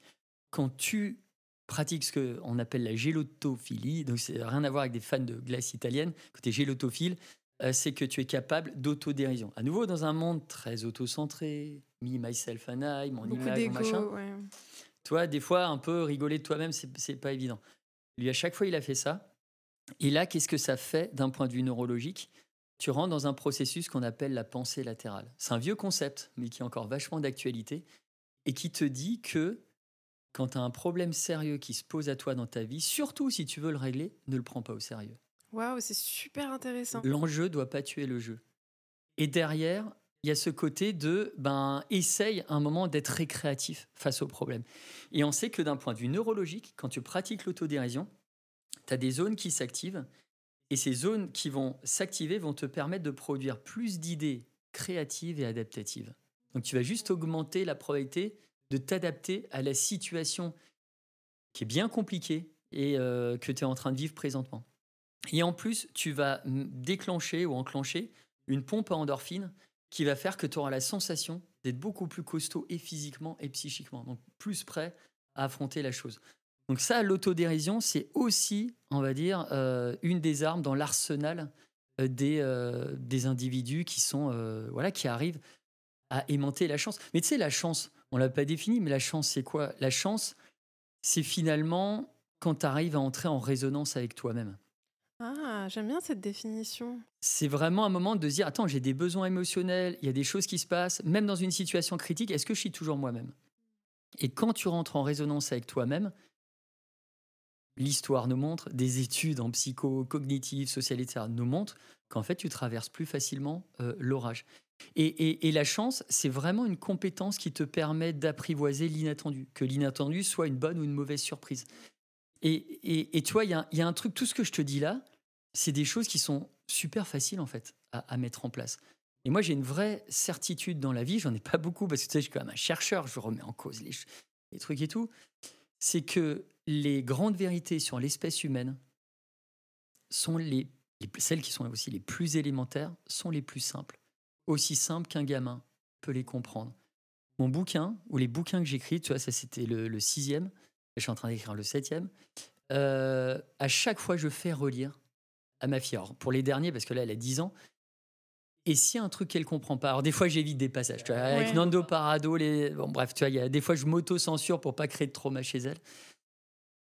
Speaker 2: Quand tu pratiques ce qu'on appelle la gélotophilie, donc c'est rien à voir avec des fans de glace italienne, quand tu es gélotophile, euh, c'est que tu es capable d'autodérision. À nouveau, dans un monde très auto-centré, me, myself and I, mon image, mon machin. Toi, des fois, un peu rigoler de toi-même, c'est pas évident. Lui, à chaque fois, il a fait ça. Et là, qu'est-ce que ça fait d'un point de vue neurologique? Tu rentres dans un processus qu'on appelle la pensée latérale. C'est un vieux concept, mais qui est encore vachement d'actualité, et qui te dit que quand tu as un problème sérieux qui se pose à toi dans ta vie, surtout si tu veux le régler, ne le prends pas au sérieux.
Speaker 1: Waouh, c'est super intéressant.
Speaker 2: L'enjeu doit pas tuer le jeu. Et derrière, il y a ce côté de ben essaye un moment d'être récréatif face au problème. Et on sait que d'un point de vue neurologique, quand tu pratiques l'autodérision, tu as des zones qui s'activent et ces zones qui vont s'activer vont te permettre de produire plus d'idées créatives et adaptatives. Donc tu vas juste augmenter la probabilité de t'adapter à la situation qui est bien compliquée et euh, que tu es en train de vivre présentement. Et en plus, tu vas déclencher ou enclencher une pompe à endorphine qui va faire que tu auras la sensation d'être beaucoup plus costaud et physiquement et psychiquement, donc plus prêt à affronter la chose. Donc ça, l'autodérision, c'est aussi, on va dire, euh, une des armes dans l'arsenal euh, des, euh, des individus qui sont, voilà, qui arrivent à aimanter la chance. Mais tu sais, la chance, on l'a pas défini, mais la chance, c'est quoi? La chance, c'est finalement quand tu arrives à entrer en résonance avec toi-même.
Speaker 1: Ah, j'aime bien cette définition.
Speaker 2: C'est vraiment un moment de dire, attends, j'ai des besoins émotionnels, il y a des choses qui se passent, même dans une situation critique, est-ce que je suis toujours moi-même? Et quand tu rentres en résonance avec toi-même, l'histoire nous montre, des études en psycho, cognitive, sociale, etc., nous montrent qu'en fait, tu traverses plus facilement euh, l'orage. Et, la chance, c'est vraiment une compétence qui te permet d'apprivoiser l'inattendu, que l'inattendu soit une bonne ou une mauvaise surprise. Et, tu vois, il y, a un truc, tout ce que je te dis là, c'est des choses qui sont super faciles en fait à, mettre en place. Et moi, j'ai une vraie certitude dans la vie, j'en ai pas beaucoup parce que tu sais, je suis quand même un chercheur, je remets en cause les, les trucs et tout. C'est que les grandes vérités sur l'espèce humaine sont les, celles qui sont aussi les plus élémentaires, sont les plus simples. Aussi simples qu'un gamin peut les comprendre. Mon bouquin, ou les bouquins que j'écris, tu vois, ça c'était le sixième, je suis en train d'écrire le septième. Euh, à chaque fois, je fais relire à ma fille. pour les derniers, parce que là, elle a 10 ans. Et s'il y a un truc qu'elle comprend pas, alors des fois j'évite des passages. Tu vois, avec Nando Parado, les... bon, bref, tu vois, y a, des fois je m'auto-censure pour pas créer de trauma chez elle.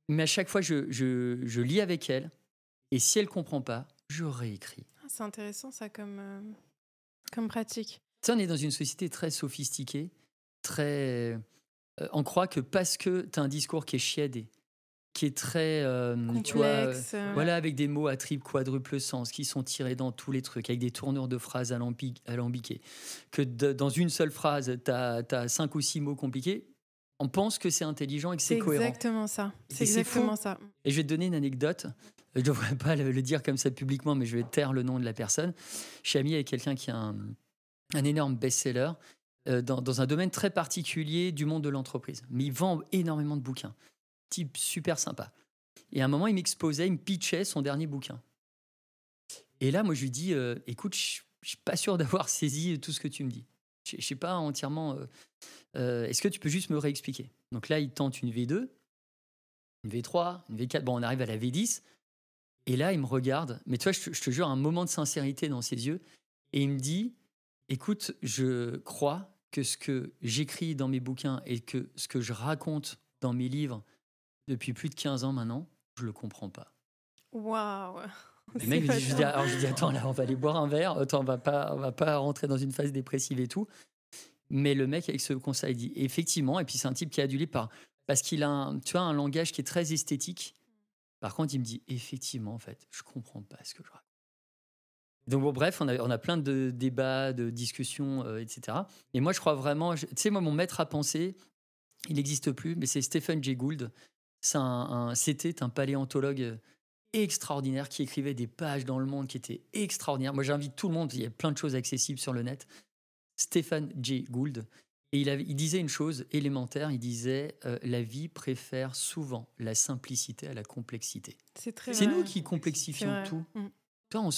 Speaker 2: Mais à chaque fois, je, je, je lis avec elle. Et si elle comprend pas, je réécris.
Speaker 1: Ah, c'est intéressant ça comme, euh, comme pratique.
Speaker 2: Ça, on est dans une société très sophistiquée, très on croit que parce que tu as un discours qui est chiadé, qui est très, euh, tu vois, euh, voilà, avec des mots à triple, quadruple sens, qui sont tirés dans tous les trucs, avec des tournures de phrases alambiquées, que dans une seule phrase, tu as, cinq ou six mots compliqués, on pense que c'est intelligent et que c'est cohérent.
Speaker 1: Exactement ça. C'est exactement ça.
Speaker 2: Et je vais te donner une anecdote. Je ne devrais pas le, dire comme ça publiquement, mais je vais taire le nom de la personne. Je suis ami avec quelqu'un qui a un, un énorme best-seller euh, dans, un domaine très particulier du monde de l'entreprise. Mais il vend énormément de bouquins. Type super sympa. Et à un moment, il m'exposait, il me pitchait son dernier bouquin. Et là, moi, je lui dis euh, écoute, je ne suis pas sûr d'avoir saisi tout ce que tu me dis. Je ne sais pas entièrement. Euh, est-ce que tu peux juste me réexpliquer? Donc là, il tente une V2, une V3, une V4. Bon, on arrive à la V10. Et là, il me regarde. Mais tu vois, je te jure, un moment de sincérité dans ses yeux. Et il me dit écoute, je crois que ce que j'écris dans mes bouquins et que ce que je raconte dans mes livres depuis plus de 15 ans maintenant, je le comprends pas.
Speaker 1: Waouh
Speaker 2: Le mec me dit, je dis, alors je dis, attends, là, on va aller boire un verre, attends, on va pas, on va pas rentrer dans une phase dépressive et tout. Mais le mec, avec ce conseil, dit, effectivement, et puis c'est un type qui est adulé par, parce qu'il a, un, tu vois, un langage qui est très esthétique. Par contre, il me dit, effectivement, en fait, je comprends pas ce que je raconte. Donc bon, bref, on a, on a, plein de débats, de discussions, euh, etc. Et moi, je crois vraiment, tu sais, moi, mon maître à penser, il n'existe plus, mais c'est Stephen Jay Gould. Un, c'était un paléontologue extraordinaire, qui écrivait des pages dans le monde qui étaient extraordinaires. Moi, j'invite tout le monde, il y a plein de choses accessibles sur le net. Stéphane J. Gould. Et il, avait, il disait une chose élémentaire, il disait euh, la vie préfère souvent la simplicité à la complexité. C'est nous qui complexifions tout. Mm. Toi, on,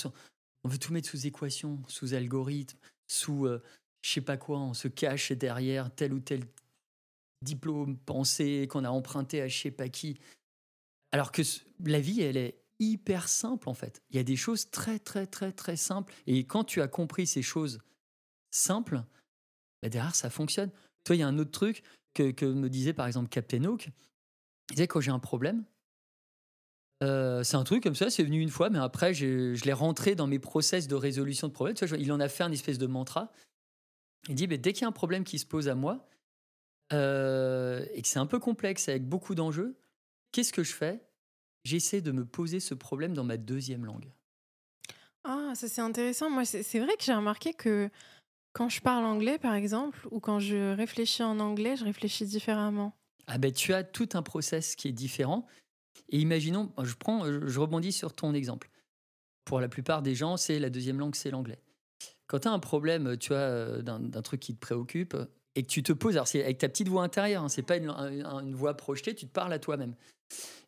Speaker 2: on, veut tout mettre sous équation, sous algorithme, sous euh, je sais pas quoi, on se cache derrière tel ou tel diplôme, pensée qu'on a emprunté à je sais pas qui. Alors que la vie, elle est hyper simple en fait. Il y a des choses très très très très simples. Et quand tu as compris ces choses simples, bah derrière ça fonctionne. Toi, il y a un autre truc que, que me disait par exemple Captain Hook. Il disait quand j'ai un problème, euh, c'est un truc comme ça, c'est venu une fois, mais après je l'ai rentré dans mes process de résolution de problèmes. Tu vois, il en a fait un espèce de mantra. Il dit dès qu'il y a un problème qui se pose à moi euh, et que c'est un peu complexe avec beaucoup d'enjeux, qu'est-ce que je fais? J'essaie de me poser ce problème dans ma deuxième langue.
Speaker 1: Ah, ça c'est intéressant. Moi, c'est vrai que j'ai remarqué que quand je parle anglais, par exemple, ou quand je réfléchis en anglais, je réfléchis différemment.
Speaker 2: Ah ben, tu as tout un process qui est différent. Et imaginons, je prends, je rebondis sur ton exemple. Pour la plupart des gens, c'est la deuxième langue, c'est l'anglais. Quand tu as un problème, tu vois, euh, d'un truc qui te préoccupe, et que tu te poses, alors c'est avec ta petite voix intérieure, hein, c'est pas une, voix projetée, tu te parles à toi-même.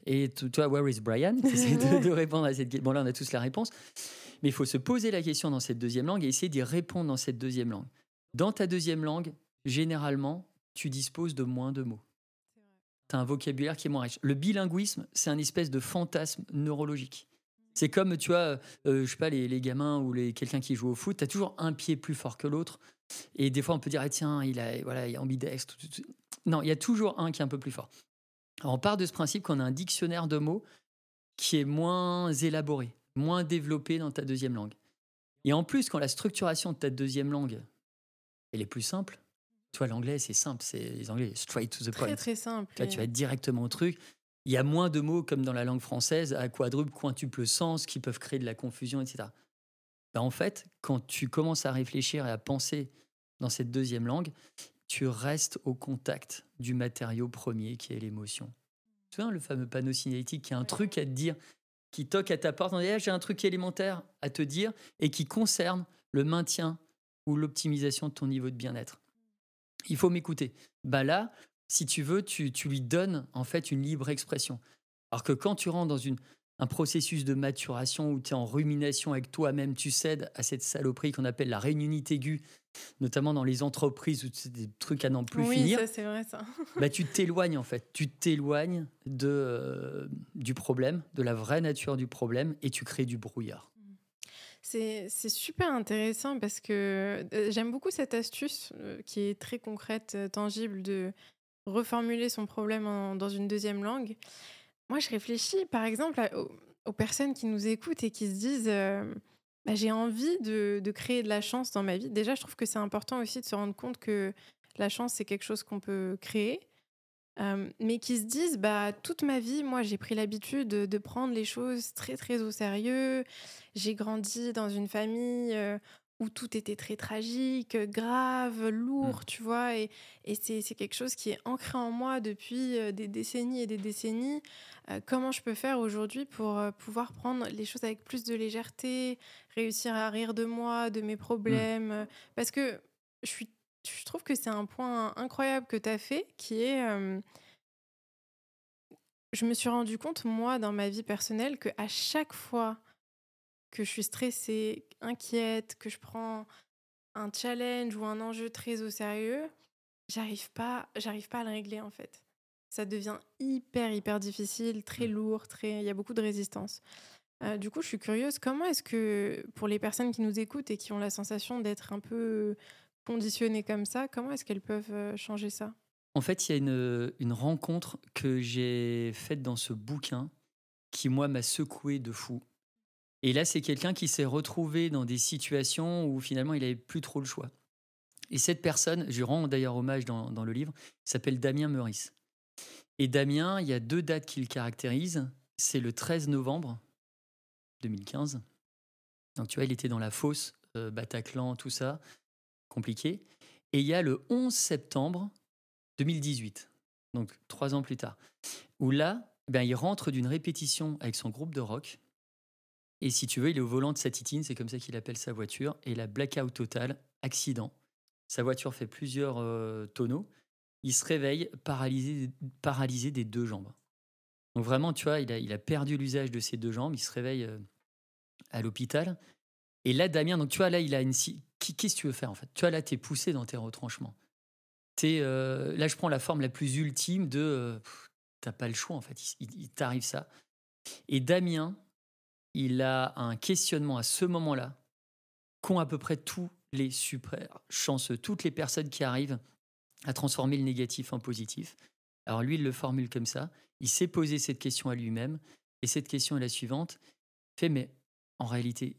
Speaker 2: Et toi, where is Brian? De, de, répondre à cette question. Bon, là, on a tous la réponse. Mais il faut se poser la question dans cette deuxième langue et essayer d'y répondre dans cette deuxième langue. Dans ta deuxième langue, généralement, tu disposes de moins de mots. Tu as un vocabulaire qui est moins riche. Le bilinguisme, c'est un espèce de fantasme neurologique. C'est comme, tu vois, euh, je sais pas, les, gamins ou les, quelqu'un qui joue au foot, tu as toujours un pied plus fort que l'autre. Et des fois, on peut dire, ah, tiens, il, a, voilà, il est ambidextre. Non, il y a toujours un qui est un peu plus fort. On part de ce principe qu'on a un dictionnaire de mots qui est moins élaboré, moins développé dans ta deuxième langue. Et en plus, quand la structuration de ta deuxième langue, elle est plus simple, tu vois, l'anglais, c'est simple, c'est les anglais, straight to the point.
Speaker 1: Très, très simple.
Speaker 2: tu vas directement au truc. Il y a moins de mots comme dans la langue française à quadruple, quintuple sens qui peuvent créer de la confusion, etc. Ben, en fait, quand tu commences à réfléchir et à penser dans cette deuxième langue, tu restes au contact du matériau premier qui est l'émotion. Tu vois, le fameux panneau signalétique qui a un truc à te dire, qui toque à ta porte, on dit ah, j'ai un truc élémentaire à te dire et qui concerne le maintien ou l'optimisation de ton niveau de bien-être. Il faut m'écouter. Bah là, si tu veux, tu, lui donnes en fait une libre expression. Alors que quand tu rentres dans une, un processus de maturation où tu es en rumination avec toi-même, tu cèdes à cette saloperie qu'on appelle la réunionite aiguë, notamment dans les entreprises où c'est des trucs à n'en plus
Speaker 1: oui,
Speaker 2: finir.
Speaker 1: Oui, c'est vrai ça.
Speaker 2: bah, tu t'éloignes en fait, tu t'éloignes de, euh, du problème, de la vraie nature du problème et tu crées du brouillard.
Speaker 1: C'est super intéressant parce que euh, j'aime beaucoup cette astuce euh, qui est très concrète, tangible de reformuler son problème dans une deuxième langue. Moi, je réfléchis, par exemple, aux, personnes qui nous écoutent et qui se disent euh, bah, j'ai envie de, créer de la chance dans ma vie. Déjà, je trouve que c'est important aussi de se rendre compte que la chance, c'est quelque chose qu'on peut créer. Euh, mais qui se disent bah toute ma vie moi j'ai pris l'habitude de, prendre les choses très très au sérieux j'ai grandi dans une famille euh, où tout était très tragique, grave, lourd, mmh. tu vois. Et, et c'est, quelque chose qui est ancré en moi depuis euh, des décennies et des décennies. Euh, comment je peux faire aujourd'hui pour pouvoir prendre les choses avec plus de légèreté, réussir à rire de moi, de mes mmh. problèmes? Parce que je, suis, je trouve que c'est un point incroyable que tu as fait, qui est... je me suis rendu compte, moi, dans ma vie personnelle, qu'à chaque fois que je suis stressée, inquiète, que je prends un challenge ou un enjeu très au sérieux, j'arrive pas, j'arrive pas à le régler en fait. Ça devient hyper hyper difficile, très mmh. lourd, très, il y a beaucoup de résistance. Euh, du coup, je suis curieuse, comment est-ce que pour les personnes qui nous écoutent et qui ont la sensation d'être un peu conditionnées comme ça, comment est-ce qu'elles peuvent euh, changer ça?
Speaker 2: En fait, il y a une, rencontre que j'ai faite dans ce bouquin qui, moi, m'a secoué de fou. Et là, c'est quelqu'un qui s'est retrouvé dans des situations où finalement il n'avait plus trop le choix. Et cette personne, je rends d'ailleurs hommage dans, le livre, s'appelle Damien Meurice. Et Damien, il y a deux dates qui le. C'est le 13 novembre 2015. Donc tu vois, il était dans la fosse, euh, Bataclan, tout ça, compliqué. Et il y a le 11 septembre 2018, donc trois ans plus tard, où là, ben, il rentre d'une répétition avec son groupe de rock. Et si tu veux, il est au volant de sa titine, c'est comme ça qu'il appelle sa voiture. Et la blackout totale, accident. Sa voiture fait plusieurs euh, tonneaux. Il se réveille paralysé, paralysé des deux jambes. Donc vraiment, tu vois, il a, il a perdu l'usage de ses deux jambes. Il se réveille euh, à l'hôpital. Et là, Damien, donc tu vois, là, il a une. Qu'est-ce que tu veux faire en fait? Tu vois, là, tu es poussé dans tes retranchements. Es, euh, là, je prends la forme la plus ultime de. Euh, T'as pas le choix en fait. Il, t'arrive ça. Et Damien, il a un questionnement à ce moment-là qu'ont à peu près tous les super chanceux, toutes les personnes qui arrivent à transformer le négatif en positif. Alors lui, il le formule comme ça. Il s'est posé cette question à lui-même. Et cette question est la suivante. Fait, mais en réalité,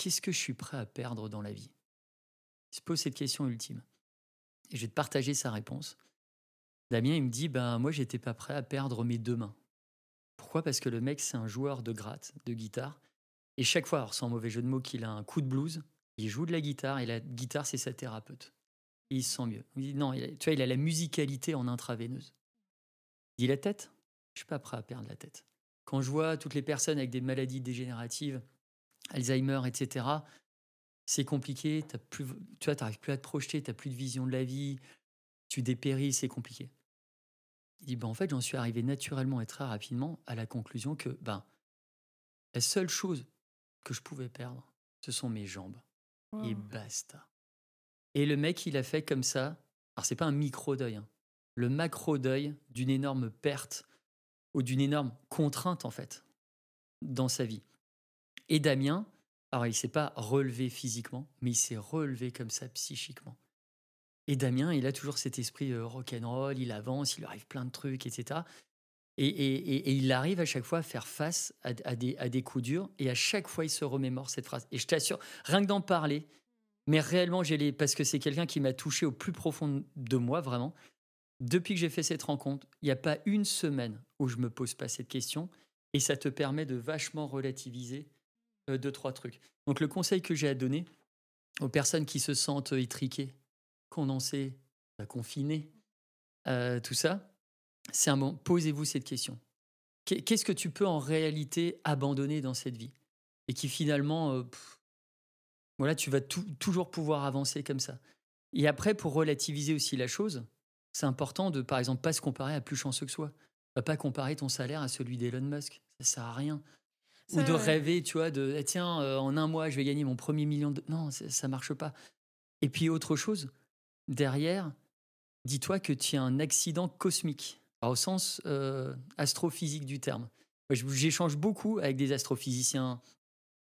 Speaker 2: qu'est-ce que je suis prêt à perdre dans la vie? Il se pose cette question ultime. Et je vais te partager sa réponse. Damien, il me dit, ben moi, j'étais pas prêt à perdre mes deux mains. Pourquoi? Parce que le mec, c'est un joueur de gratte, de guitare. Et chaque fois, sans mauvais jeu de mots, qu'il a un coup de blues, il joue de la guitare et la guitare, c'est sa thérapeute. Il se sent mieux. Il dit, non, tu vois, il a la musicalité en intraveineuse. Il dit la tête? Je suis pas prêt à perdre la tête. Quand je vois toutes les personnes avec des maladies dégénératives, Alzheimer, etc., c'est compliqué. As plus, tu vois, n'arrives plus à te projeter, tu n'as plus de vision de la vie, tu dépéris, c'est compliqué. Il dit, ben, en fait, j'en suis arrivé naturellement et très rapidement à la conclusion que ben, la seule chose que je pouvais perdre, ce sont mes jambes. Et basta. Et le mec, il a fait comme ça. Alors, c'est pas un micro-deuil, hein. le macro-deuil d'une énorme perte ou d'une énorme contrainte, en fait, dans sa vie. Et Damien, alors il s'est pas relevé physiquement, mais il s'est relevé comme ça psychiquement. Et Damien, il a toujours cet esprit euh, rock'n'roll, il avance, il arrive plein de trucs, etc. Et, il arrive à chaque fois à faire face à, des, coups durs, et à chaque fois, il se remémore cette phrase. Et je t'assure, rien que d'en parler, mais réellement, j'ai les, parce que c'est quelqu'un qui m'a touché au plus profond de moi, vraiment. Depuis que j'ai fait cette rencontre, il n'y a pas une semaine où je me pose pas cette question, et ça te permet de vachement relativiser deux, trois trucs. Donc le conseil que j'ai à donner aux personnes qui se sentent étriquées, condensées, bah, confinées, euh, tout ça, c'est un bon. Posez-vous cette question. Qu'est-ce que tu peux en réalité abandonner dans cette vie? Et qui finalement, euh, voilà, tu vas toujours pouvoir avancer comme ça. Et après, pour relativiser aussi la chose, c'est important de, par exemple, pas se comparer à plus chanceux que soi. Pas comparer ton salaire à celui d'Elon Musk. Ça sert à rien. Ou de rêver, tu vois, de eh, tiens, euh, en un mois, je vais gagner mon premier million de. Non, ça marche pas. Et puis, autre chose, derrière, dis-toi que tu as un accident cosmique, au sens euh, astrophysique du terme. J'échange beaucoup avec des astrophysiciens,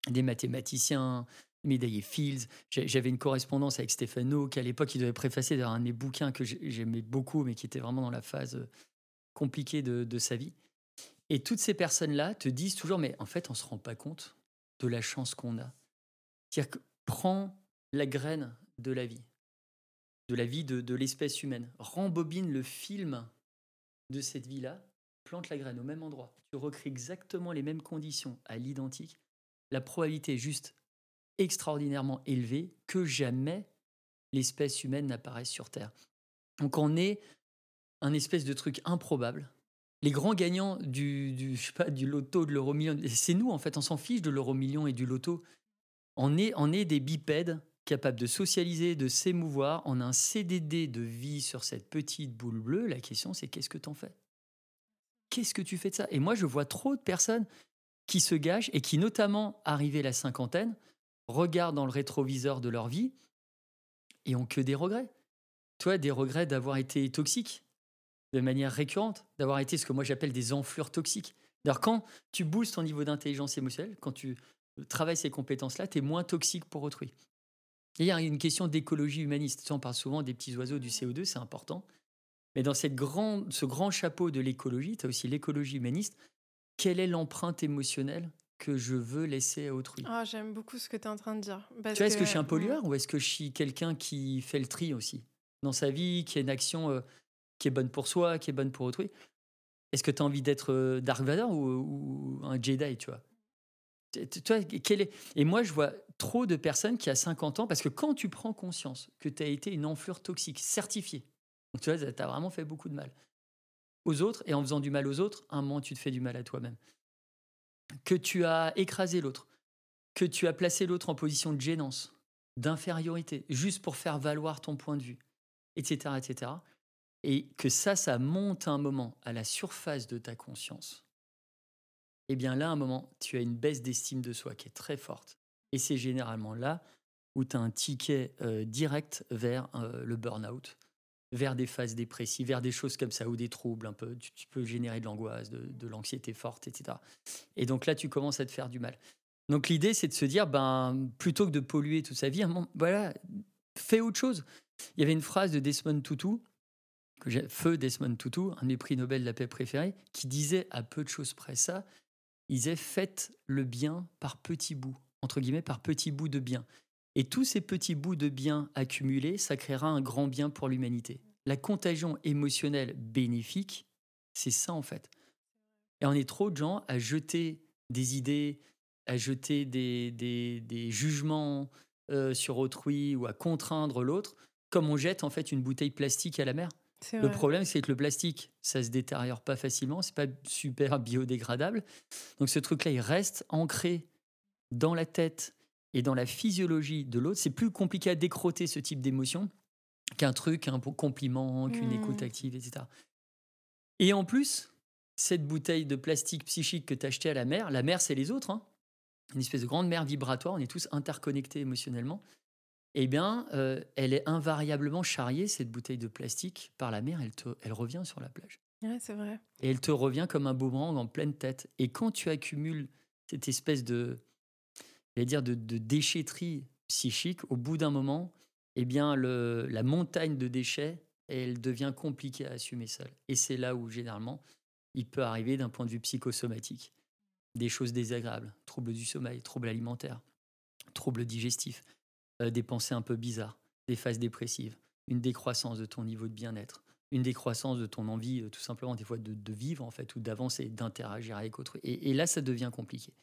Speaker 2: des mathématiciens, médaillés Fields. J'avais une correspondance avec Stéphano, qui à l'époque, il devait préfacer un des bouquins que j'aimais beaucoup, mais qui était vraiment dans la phase euh, compliquée de sa vie. Et toutes ces personnes-là te disent toujours, mais en fait, on ne se rend pas compte de la chance qu'on a. C'est-à-dire que prends la graine de la vie, de la vie de, l'espèce humaine, rembobine le film de cette vie-là, plante la graine au même endroit, tu recrées exactement les mêmes conditions à l'identique, la probabilité est juste extraordinairement élevée que jamais l'espèce humaine n'apparaisse sur Terre. Donc on est un espèce de truc improbable les grands gagnants du, du, je sais pas, du loto, de l'euro million, c'est nous en fait, on s'en fiche de l'euro million et du loto. On est, on est des bipèdes capables de socialiser, de s'émouvoir. On a un CDD de vie sur cette petite boule bleue. La question, c'est qu'est-ce que tu en fais? Qu'est-ce que tu fais de ça? Et moi, je vois trop de personnes qui se gâchent et qui, notamment arrivées à la cinquantaine, regardent dans le rétroviseur de leur vie et ont que des regrets. Toi, des regrets d'avoir été toxique, de manière récurrente, d'avoir été ce que moi j'appelle des enflures toxiques. Alors quand tu boostes ton niveau d'intelligence émotionnelle, quand tu travailles ces compétences-là, tu es moins toxique pour autrui. il y a une question d'écologie humaniste. on parle souvent des petits oiseaux du CO2, c'est important. Mais dans cette ce grand chapeau de l'écologie, tu as aussi l'écologie humaniste. Quelle est l'empreinte émotionnelle que je veux laisser à autrui?
Speaker 1: Ah, J'aime beaucoup ce que tu es en train de dire.
Speaker 2: tu vois, est-ce que je suis un pollueur ou est-ce que je suis quelqu'un qui fait le tri aussi? Dans sa vie, qui a une action euh, qui est bonne pour soi, qui est bonne pour autrui. Est-ce que tu as envie d'être euh, Dark Vador ou, un Jedi, tu vois? Toi, est... Et moi, je vois trop de personnes qui, à 50 ans, parce que quand tu prends conscience que tu as été une enflure toxique certifiée, tu vois, tu as vraiment fait beaucoup de mal. aux autres, et en faisant du mal aux autres, un moment, tu te fais du mal à toi-même. Que tu as écrasé l'autre, que tu as placé l'autre en position de gênance, d'infériorité, juste pour faire valoir ton point de vue, etc., etc. Et que ça, ça monte un moment à la surface de ta conscience. Eh bien là, à un moment, tu as une baisse d'estime de soi qui est très forte. Et c'est généralement là où tu as un ticket euh, direct vers euh, le burn-out, vers des phases dépressives, vers des choses comme ça, ou des troubles un peu. Tu, peux générer de l'angoisse, de, l'anxiété forte, etc. Et donc là, tu commences à te faire du mal. Donc l'idée, c'est de se dire, ben, plutôt que de polluer toute sa vie, voilà, fais autre chose. Il y avait une phrase de Desmond Tutu, que feu Desmond Tutu, un de mes prix Nobel de la paix préférés, qui disait à peu de choses près ça, il disait, faites le bien par petits bouts, entre guillemets, par petits bouts de bien. Et tous ces petits bouts de bien accumulés, ça créera un grand bien pour l'humanité. La contagion émotionnelle bénéfique, c'est ça en fait. Et on est trop de gens à jeter des idées, à jeter des, des, jugements euh, sur autrui ou à contraindre l'autre, comme on jette en fait une bouteille plastique à la mer. Le problème, c'est que le plastique, ça se détériore pas facilement, c'est pas super biodégradable. Donc ce truc-là, il reste ancré dans la tête et dans la physiologie de l'autre, c'est plus compliqué à décroter ce type d'émotion qu'un truc, un compliment, qu'une écoute mmh. active, etc. Et en plus, cette bouteille de plastique psychique que tu achetée à la mer, la mer, c'est les autres, hein. une espèce de grande mer vibratoire, on est tous interconnectés émotionnellement. Eh bien, euh, elle est invariablement charriée, cette bouteille de plastique, par la mer, elle, te, elle revient sur la plage.
Speaker 1: c'est vrai.
Speaker 2: Et elle te revient comme un boomerang en pleine tête. Et quand tu accumules cette espèce de, dire de, déchetterie psychique, au bout d'un moment, eh bien, le, la montagne de déchets, elle devient compliquée à assumer seule. Et c'est là où, généralement, il peut arriver d'un point de vue psychosomatique. Des choses désagréables, troubles du sommeil, troubles alimentaires, troubles digestifs, euh, des pensées un peu bizarres, des phases dépressives, une décroissance de ton niveau de bien-être, une décroissance de ton envie, euh, tout simplement, des fois, de, vivre, en fait, ou d'avancer, d'interagir avec autrui. et là, ça devient compliqué.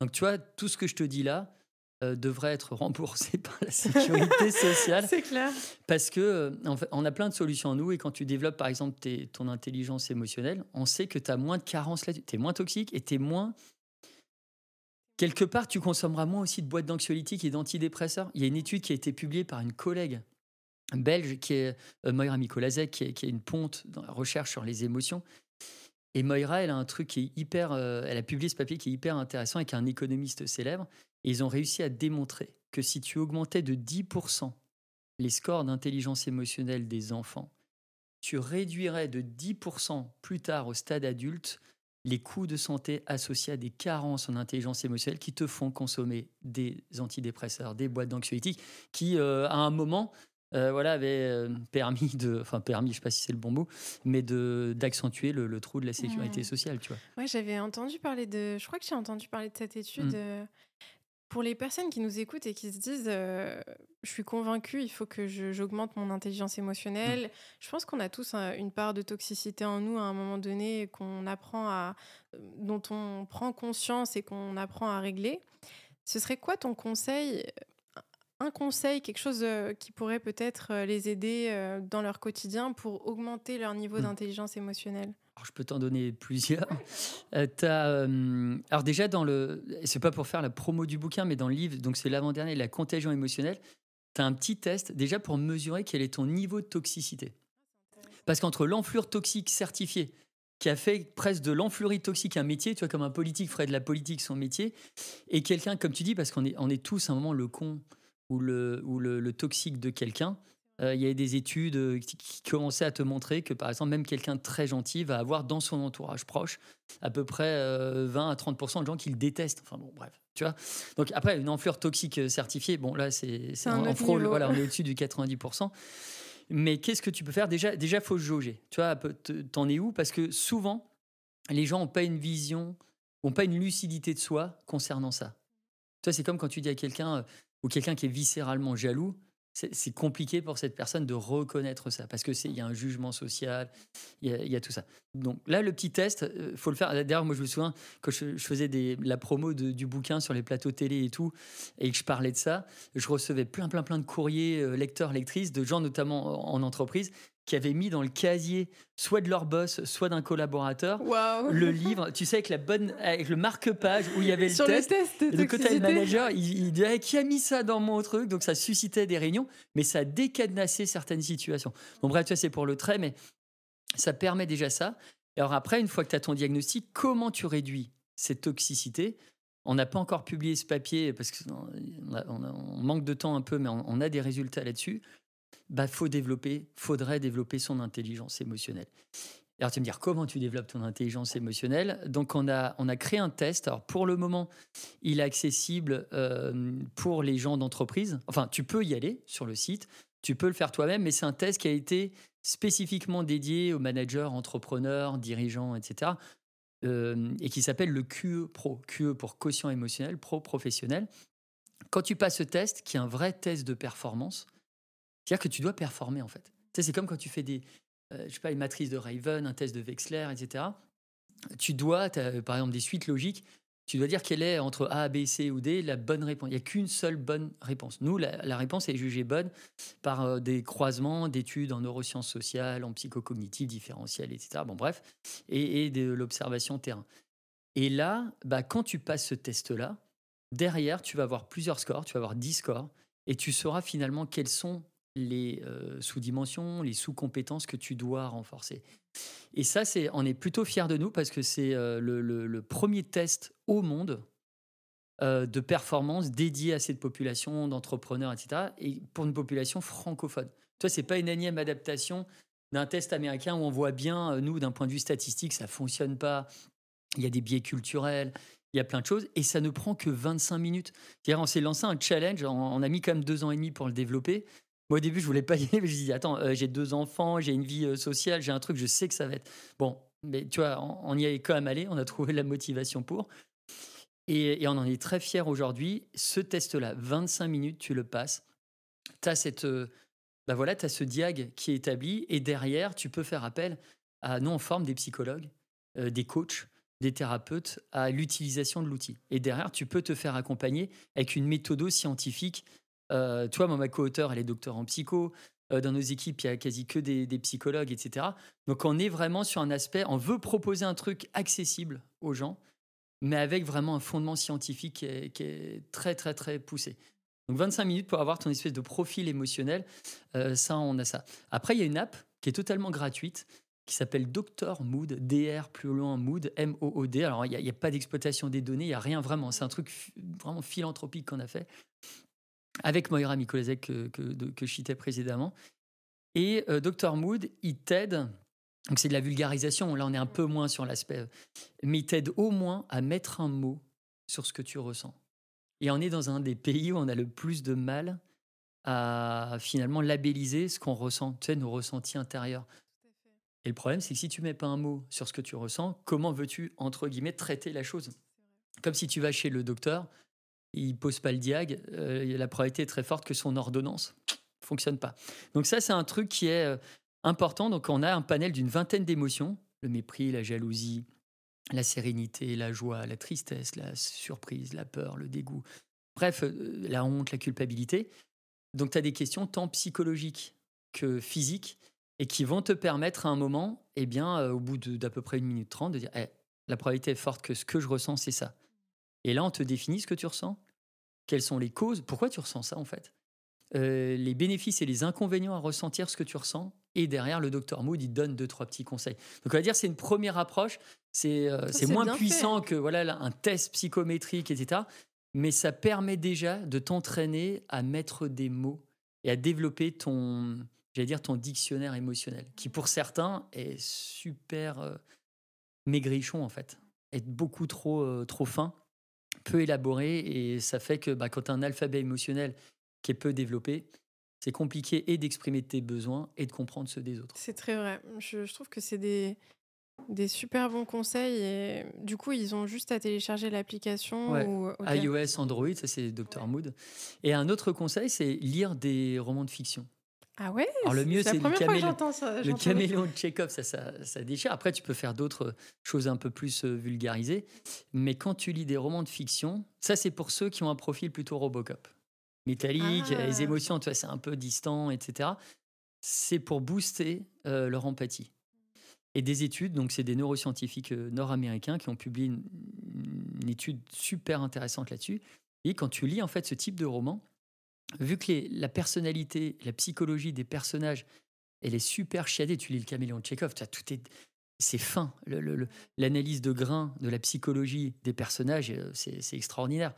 Speaker 2: Donc, tu vois, tout ce que je te dis là euh, devrait être remboursé par la sécurité sociale.
Speaker 1: C'est clair.
Speaker 2: Parce que en fait, on a plein de solutions en nous et quand tu développes, par exemple, ton intelligence émotionnelle, on sait que tu as moins de carences là Tu es moins toxique et tu es moins. Quelque part, tu consommeras moins aussi de boîtes d'anxiolytiques et d'antidépresseurs. Il y a une étude qui a été publiée par une collègue belge qui est euh, Moira Mikolazek, qui est, une ponte dans la recherche sur les émotions, et Moira, elle a un truc qui est hyper. Euh, elle a publié ce papier qui est hyper intéressant avec un économiste célèbre. Et ils ont réussi à démontrer que si tu augmentais de 10% les scores d'intelligence émotionnelle des enfants, tu réduirais de 10% plus tard au stade adulte les coûts de santé associés à des carences en intelligence émotionnelle qui te font consommer des antidépresseurs, des boîtes d'anxiolytiques, qui, euh, à un moment, euh, voilà, avait euh, permis de, enfin permis, je sais pas si c'est le bon mot, mais de d'accentuer le, trou de la sécurité sociale, tu vois.
Speaker 1: Ouais, j'avais entendu parler de, je crois que j'ai entendu parler de cette étude. Mmh. Euh, pour les personnes qui nous écoutent et qui se disent, je suis convaincue, il faut que j'augmente mon intelligence émotionnelle. Mmh. Je pense qu'on a tous une part de toxicité en nous à un moment donné qu'on apprend à, dont on prend conscience et qu'on apprend à régler. Ce serait quoi ton conseil un conseil, quelque chose euh, qui pourrait peut-être euh, les aider euh, dans leur quotidien pour augmenter leur niveau mmh. d'intelligence émotionnelle?
Speaker 2: Je peux t'en donner plusieurs. alors déjà dans le, c'est pas pour faire la promo du bouquin, mais dans le livre, donc c'est l'avant-dernier, la contagion émotionnelle. Tu as un petit test déjà pour mesurer quel est ton niveau de toxicité. Parce qu'entre l'enflure toxique certifiée, qui a fait presque de l'enflurie toxique un métier, tu vois, comme un politique ferait de la politique son métier, et quelqu'un, comme tu dis, parce qu'on est, on est tous à un moment le con ou le, ou le, toxique de quelqu'un, euh, il y a des études euh, qui, commençaient à te montrer que, par exemple, même quelqu'un de très gentil va avoir dans son entourage proche à peu près 20 euh, à 30% de gens qui le détestent. Enfin bon, bref, tu vois. Donc après, une enflure toxique certifiée, bon là, c'est en, frôle, voilà, on est au-dessus du 90% Mais qu'est-ce que tu peux faire? Déjà, déjà, faut jauger. Tu vois, t'en es où? Parce que souvent, les gens n'ont pas une vision, n'ont pas une lucidité de soi concernant ça. Tu vois, c'est comme quand tu dis à quelqu'un ou quelqu'un qui est viscéralement jaloux, c'est compliqué pour cette personne de reconnaître ça parce que c'est il y a un jugement social, il y, a, tout ça. Donc là, le petit test, euh, faut le faire. D'ailleurs, moi, je me souviens quand je, faisais la promo du bouquin sur les plateaux télé et tout, et que je parlais de ça, je recevais plein, plein, plein de courriers euh, lecteurs, lectrices, de gens notamment en entreprise qui avaient mis dans le casier, soit de leur boss, soit d'un collaborateur, le livre, tu sais, avec, la bonne, avec le marque-page où il y avait le test.
Speaker 1: Le
Speaker 2: test de côté, le manager, il, disait qui a mis ça dans mon truc? Donc ça suscitait des réunions, mais ça décadenassait certaines situations. Bon, bref, tu vois, c'est pour le trait, mais ça permet déjà ça. Et alors après, une fois que tu as ton diagnostic, comment tu réduis cette toxicité? On n'a pas encore publié ce papier parce qu'on on, manque de temps un peu, mais on, a des résultats là-dessus. Bah, faut développer, faudrait développer son intelligence émotionnelle. Alors tu vas me dire comment tu développes ton intelligence émotionnelle? Donc on a, on a créé un test. Alors pour le moment, il est accessible euh, pour les gens d'entreprise. Enfin, tu peux y aller sur le site, tu peux le faire toi-même, mais c'est un test qui a été spécifiquement dédié aux managers, entrepreneurs, dirigeants, etc. Euh, et qui s'appelle le QE Pro. QE pour quotient émotionnel, pro professionnel. Quand tu passes ce test, qui est un vrai test de performance, c'est-à-dire que tu dois performer en fait. C'est comme quand tu fais des, euh, je sais pas, une matrice de Raven, un test de Wechsler, etc. Tu dois, par exemple, des suites logiques tu dois dire quelle est entre A, B, C ou D la bonne réponse. Il n'y a qu'une seule bonne réponse. Nous, la, réponse est jugée bonne par euh, des croisements d'études en neurosciences sociales, en psychocognitive différentielle, etc. Bon, bref, et, de l'observation terrain. Et là, bah, quand tu passes ce test-là, derrière, tu vas avoir plusieurs scores, tu vas avoir 10 scores, et tu sauras finalement quels sont les euh, sous-dimensions, les sous-compétences que tu dois renforcer. Et ça, c'est, on est plutôt fiers de nous parce que c'est euh, le, premier test au monde euh, de performance dédié à cette population d'entrepreneurs, etc. Et pour une population francophone. Toi, c'est pas une énième adaptation d'un test américain où on voit bien, nous, d'un point de vue statistique, ça fonctionne pas. Il y a des biais culturels, il y a plein de choses, et ça ne prend que 25 minutes. C'est-à-dire, on s'est lancé un challenge, on, a mis quand même deux ans et demi pour le développer. Moi, au début, je voulais pas y aller, mais je dis, attends, euh, j'ai deux enfants, j'ai une vie euh, sociale, j'ai un truc, je sais que ça va être. Bon, mais tu vois, on, y est quand même allé, on a trouvé la motivation pour. Et, on en est très fiers aujourd'hui. Ce test-là, 25 minutes, tu le passes. Tu as cette. Euh, bah voilà, ce diag qui est établi, et derrière, tu peux faire appel à, nous, on forme des psychologues, des coachs, des thérapeutes à l'utilisation de l'outil. Et derrière, tu peux te faire accompagner avec une méthode scientifique euh, toi, moi, ma co-auteur, elle est docteur en psycho. Euh, dans nos équipes, il y a quasi que des, psychologues, etc. Donc, on est vraiment sur un aspect, on veut proposer un truc accessible aux gens, mais avec vraiment un fondement scientifique qui est, très, très, très poussé. Donc, 25 minutes pour avoir ton espèce de profil émotionnel, euh, ça, on a ça. Après, il y a une app qui est totalement gratuite qui s'appelle Doctor Mood, DR plus loin Mood, M-O-O-D. Alors, il n'y a, a, pas d'exploitation des données, il n'y a rien vraiment. C'est un truc vraiment philanthropique qu'on a fait avec Moira Mikolazek que, que, je citais précédemment. Et euh, Dr Mood, il t'aide, donc c'est de la vulgarisation, là on est un peu moins sur l'aspect, mais il t'aide au moins à mettre un mot sur ce que tu ressens. Et on est dans un des pays où on a le plus de mal à finalement labelliser ce qu'on ressent, tu sais, nos ressentis intérieurs. Et le problème, c'est que si tu mets pas un mot sur ce que tu ressens, comment veux-tu, entre guillemets, traiter la chose? Comme si tu vas chez le docteur, il pose pas le diag, euh, la probabilité est très forte que son ordonnance fonctionne pas. Donc ça, c'est un truc qui est euh, important. Donc on a un panel d'une vingtaine d'émotions le mépris, la jalousie, la sérénité, la joie, la tristesse, la surprise, la peur, le dégoût. Bref, euh, la honte, la culpabilité. Donc tu as des questions tant psychologiques que physiques et qui vont te permettre à un moment, eh bien, au bout d'à peu près une minute trente, de dire eh, la probabilité est forte que ce que je ressens, c'est ça. Et là, on te définit ce que tu ressens, quelles sont les causes, pourquoi tu ressens ça en fait, euh, les bénéfices et les inconvénients à ressentir ce que tu ressens. Et derrière, le docteur Mood, il donne deux, trois petits conseils. Donc, on va dire, c'est une première approche. C'est euh, moins puissant que voilà, un test psychométrique, etc. Mais ça permet déjà de t'entraîner à mettre des mots et à développer ton, j'allais dire, ton dictionnaire émotionnel, qui pour certains est super euh, maigrichon en fait, est beaucoup trop, trop fin peu élaboré et ça fait que bah, quand tu as un alphabet émotionnel qui est peu développé, c'est compliqué et d'exprimer tes besoins et de comprendre ceux des autres.
Speaker 1: C'est très vrai. Je, trouve que c'est des, des super bons conseils et du coup, ils ont juste à télécharger l'application.
Speaker 2: iOS, Android, ça c'est Dr Mood. Et un autre conseil, c'est lire des romans de fiction.
Speaker 1: Ah ouais
Speaker 2: Alors le mieux, c'est le, le caméléon de Chekhov, ça, ça, ça, déchire. Après, tu peux faire d'autres choses un peu plus euh, vulgarisées. Mais quand tu lis des romans de fiction, ça, c'est pour ceux qui ont un profil plutôt Robocop. Métallique, les ah. émotions, tu vois, c'est un peu distant, etc. c'est pour booster euh, leur empathie. Et des études, donc c'est des neuroscientifiques euh, nord-américains qui ont publié une, une étude super intéressante là-dessus. Et quand tu lis en fait ce type de roman, vu que les, la personnalité, la psychologie des personnages, elle est super chiadée. Tu lis le Caméléon de Tchekhov, tout est, c'est fin. L'analyse de grain de la psychologie des personnages, euh, c'est extraordinaire.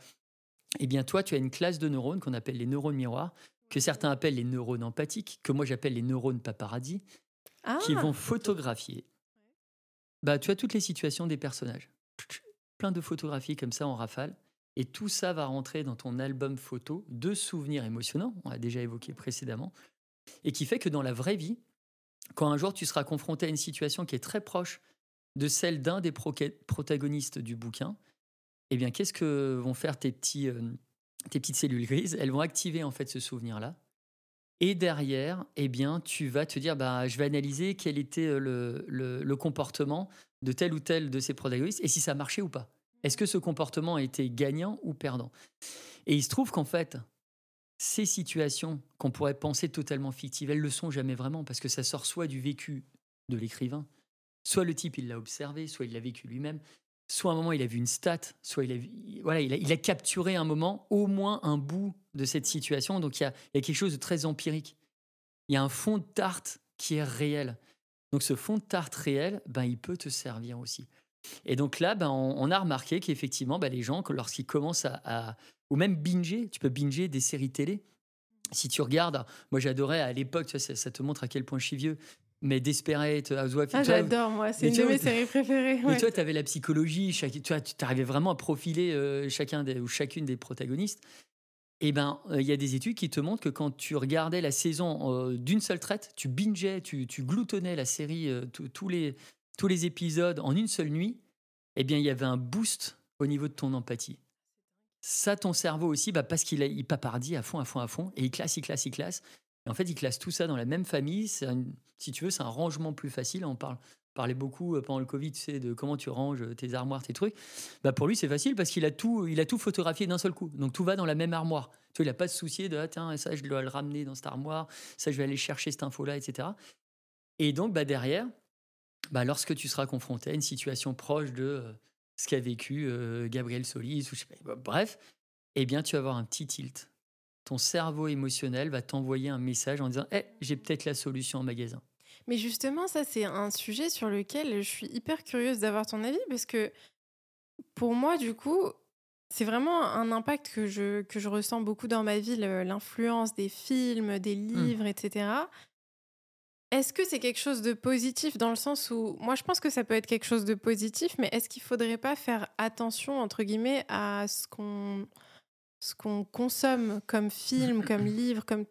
Speaker 2: Eh bien, toi, tu as une classe de neurones qu'on appelle les neurones miroirs, que certains appellent les neurones empathiques, que moi j'appelle les neurones paparazzi, qui ah! vont photographier. Bah, tu as toutes les situations des personnages. Plein de photographies comme ça en rafale. Et tout ça va rentrer dans ton album photo de souvenirs émotionnants, on l'a déjà évoqué précédemment, et qui fait que dans la vraie vie, quand un jour tu seras confronté à une situation qui est très proche de celle d'un des protagonistes du bouquin, eh bien, qu'est-ce que vont faire tes, petits, euh, tes petites cellules grises? Elles vont activer en fait ce souvenir-là. Et derrière, eh bien, tu vas te dire, bah, je vais analyser quel était euh, le, le, le comportement de tel ou tel de ces protagonistes et si ça marchait ou pas. Est-ce que ce comportement a été gagnant ou perdant? Et il se trouve qu'en fait, ces situations qu'on pourrait penser totalement fictives, elles le sont jamais vraiment parce que ça sort soit du vécu de l'écrivain, soit le type il l'a observé, soit il l'a vécu lui-même, soit à un moment il a vu une stat, soit il a, voilà, il a, capturé un moment, au moins un bout de cette situation. Donc il y, a, quelque chose de très empirique. Il y a un fond de tarte qui est réel. Donc ce fond de tarte réel, ben, il peut te servir aussi. Et donc là, ben, on, a remarqué qu'effectivement, ben, les gens, lorsqu'ils commencent à, Ou même binger, tu peux binger des séries télé. Si tu regardes, moi j'adorais à l'époque, ça, te montre à quel point je suis vieux, mais Desperate,
Speaker 1: Housewives. Ah, j'adore, moi, c'est une de mes séries préférées.
Speaker 2: Mais toi, tu avais la psychologie, chaque, tu arrivais vraiment à profiler euh, chacun des, ou chacune des protagonistes. Et eh ben, euh, il y a des études qui te montrent que quand tu regardais la saison euh, d'une seule traite, tu bingeais, tu, tu gloutonnais la série, tous les, tous les épisodes en une seule nuit, eh bien, il y avait un boost au niveau de ton empathie. Ça, ton cerveau aussi, bah, parce qu'il il papardit à fond, à fond, à fond, et il classe, il classe, il classe. Et en fait, il classe tout ça dans la même famille. si tu veux, c'est un rangement plus facile. On parle, parlait beaucoup euh, pendant le Covid, de comment tu ranges tes armoires, tes trucs. Bah, pour lui, c'est facile parce qu'il a tout, il a tout photographié d'un seul coup. Donc tout va dans la même armoire. Tu vois, il n'a pas de souci de ah, tiens, ça, je dois le ramener dans cette armoire, ça, je vais aller chercher cette info-là, etc. Et donc, bah, derrière, bah, lorsque tu seras confronté à une situation proche de ce qu'a vécu Gabriel Solis, ou je sais pas, bref, eh bien, tu vas avoir un petit tilt. Ton cerveau émotionnel va t'envoyer un message en disant hey, eh, j'ai peut-être la solution en magasin.
Speaker 1: Mais justement, ça, c'est un sujet sur lequel je suis hyper curieuse d'avoir ton avis parce que pour moi, du coup, c'est vraiment un impact que je, que je ressens beaucoup dans ma vie, l'influence des films, des mmh. livres, etc. Est-ce que c'est quelque chose de positif dans le sens où, moi je pense que ça peut être quelque chose de positif, mais est-ce qu'il faudrait pas faire attention, entre guillemets, à ce qu'on ce qu'on consomme comme film, comme livre, comme...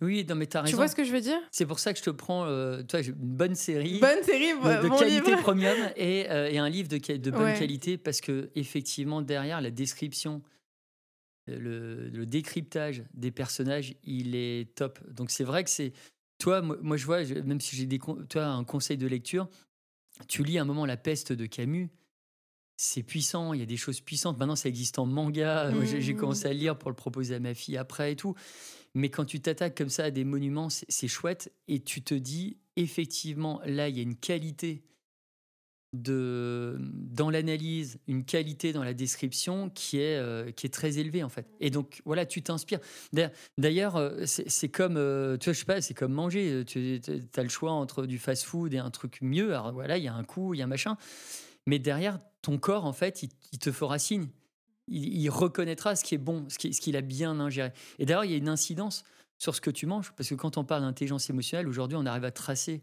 Speaker 2: Oui, non, mais as raison.
Speaker 1: Tu vois ce que je veux dire?
Speaker 2: C'est pour ça que je te prends euh, toi, une bonne série.
Speaker 1: Bonne série,
Speaker 2: de, qualité premium et, euh, et, un livre de, de bonne qualité parce que effectivement derrière la description, le, le, décryptage des personnages, il est top. Donc c'est vrai que c'est toi, moi, je vois, même si j'ai des, toi, un conseil de lecture, tu lis un moment La peste de Camus, c'est puissant, il y a des choses puissantes. Maintenant, ça existe en manga. J'ai mmh. commencé à lire pour le proposer à ma fille après et tout. Mais quand tu t'attaques comme ça à des monuments, c'est chouette. Et tu te dis, effectivement, là, il y a une qualité de, dans l'analyse, une qualité dans la description qui est, euh, qui est très élevée en fait. Et donc voilà, tu t'inspires. D'ailleurs, euh, c'est comme, euh, pas, c'est comme manger. Tu as le choix entre du fast-food et un truc mieux. Alors voilà, il y a un coup, il y a un machin. Mais derrière, ton corps, en fait, il, te fera signe. Il, reconnaîtra ce qui est bon, ce qu'il a bien ingéré. Et d'ailleurs, il y a une incidence sur ce que tu manges, parce que quand on parle d'intelligence émotionnelle, aujourd'hui, on arrive à tracer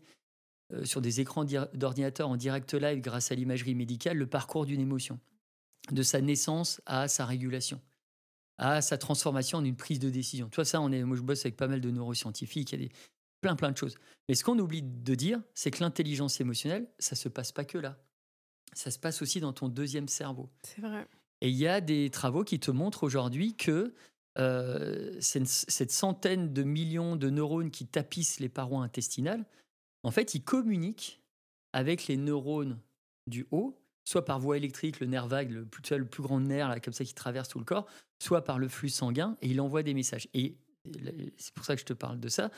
Speaker 2: euh, sur des écrans d'ordinateur en direct live grâce à l'imagerie médicale le parcours d'une émotion, de sa naissance à sa régulation, à sa transformation en une prise de décision. Toi, ça, on est, moi je bosse avec pas mal de neuroscientifiques, il y a des, plein plein de choses. Mais ce qu'on oublie de dire, c'est que l'intelligence émotionnelle, ça se passe pas que là. Ça se passe aussi dans ton deuxième cerveau.
Speaker 1: C'est vrai.
Speaker 2: Et il y a des travaux qui te montrent aujourd'hui que euh, cette centaine de millions de neurones qui tapissent les parois intestinales, en fait, il communique avec les neurones du haut, soit par voie électrique, le nerf vague, le plus, grand nerf comme ça qui traverse tout le corps, soit par le flux sanguin, et il envoie des messages. Et c'est pour ça que je te parle de ça.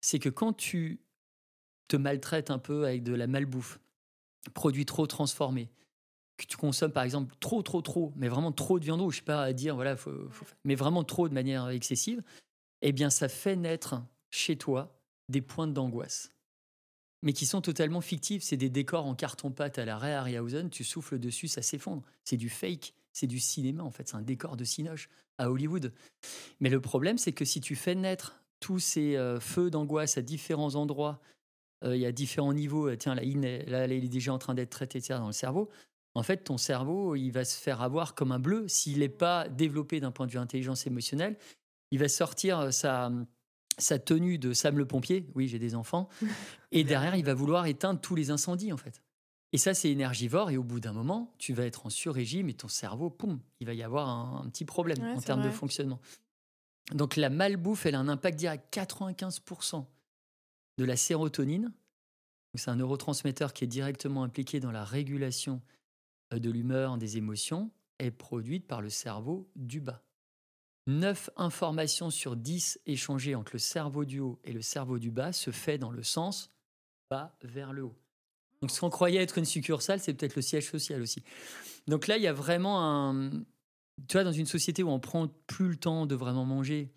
Speaker 2: c'est que quand tu te maltraites un peu avec de la malbouffe, produits trop transformés, que tu consommes par exemple trop, trop, trop, mais vraiment trop de viande je sais pas à dire, voilà, mais vraiment trop de manière excessive, eh bien, ça fait naître chez toi des pointes d'angoisse, mais qui sont totalement fictifs. C'est des décors en carton-pâte à la Ray Harryhausen, tu souffles dessus, ça s'effondre. C'est du fake, c'est du cinéma en fait, c'est un décor de cinoche à Hollywood. Mais le problème, c'est que si tu fais naître tous ces euh, feux d'angoisse à différents endroits, euh, il y a différents niveaux, euh, tiens, là, il est déjà en train d'être traité dans le cerveau, en fait, ton cerveau, il va se faire avoir comme un bleu. S'il n'est pas développé d'un point de vue intelligence émotionnelle, il va sortir sa, sa tenue de Sam le pompier. Oui, j'ai des enfants. Et derrière, il va vouloir éteindre tous les incendies, en fait. Et ça, c'est énergivore. Et au bout d'un moment, tu vas être en sur-régime et ton cerveau, poum, il va y avoir un, petit problème en termes de fonctionnement. Donc la malbouffe, elle a un impact direct. 95% de la sérotonine, c'est un neurotransmetteur qui est directement impliqué dans la régulation euh, de l'humeur, des émotions, est produite par le cerveau du bas. 9 informations sur 10 échangées entre le cerveau du haut et le cerveau du bas se fait dans le sens bas vers le haut. Donc ce qu'on croyait être une succursale, c'est peut-être le siège social aussi. Donc là, il y a vraiment un... Tu vois, dans une société où on prend plus le temps de vraiment manger.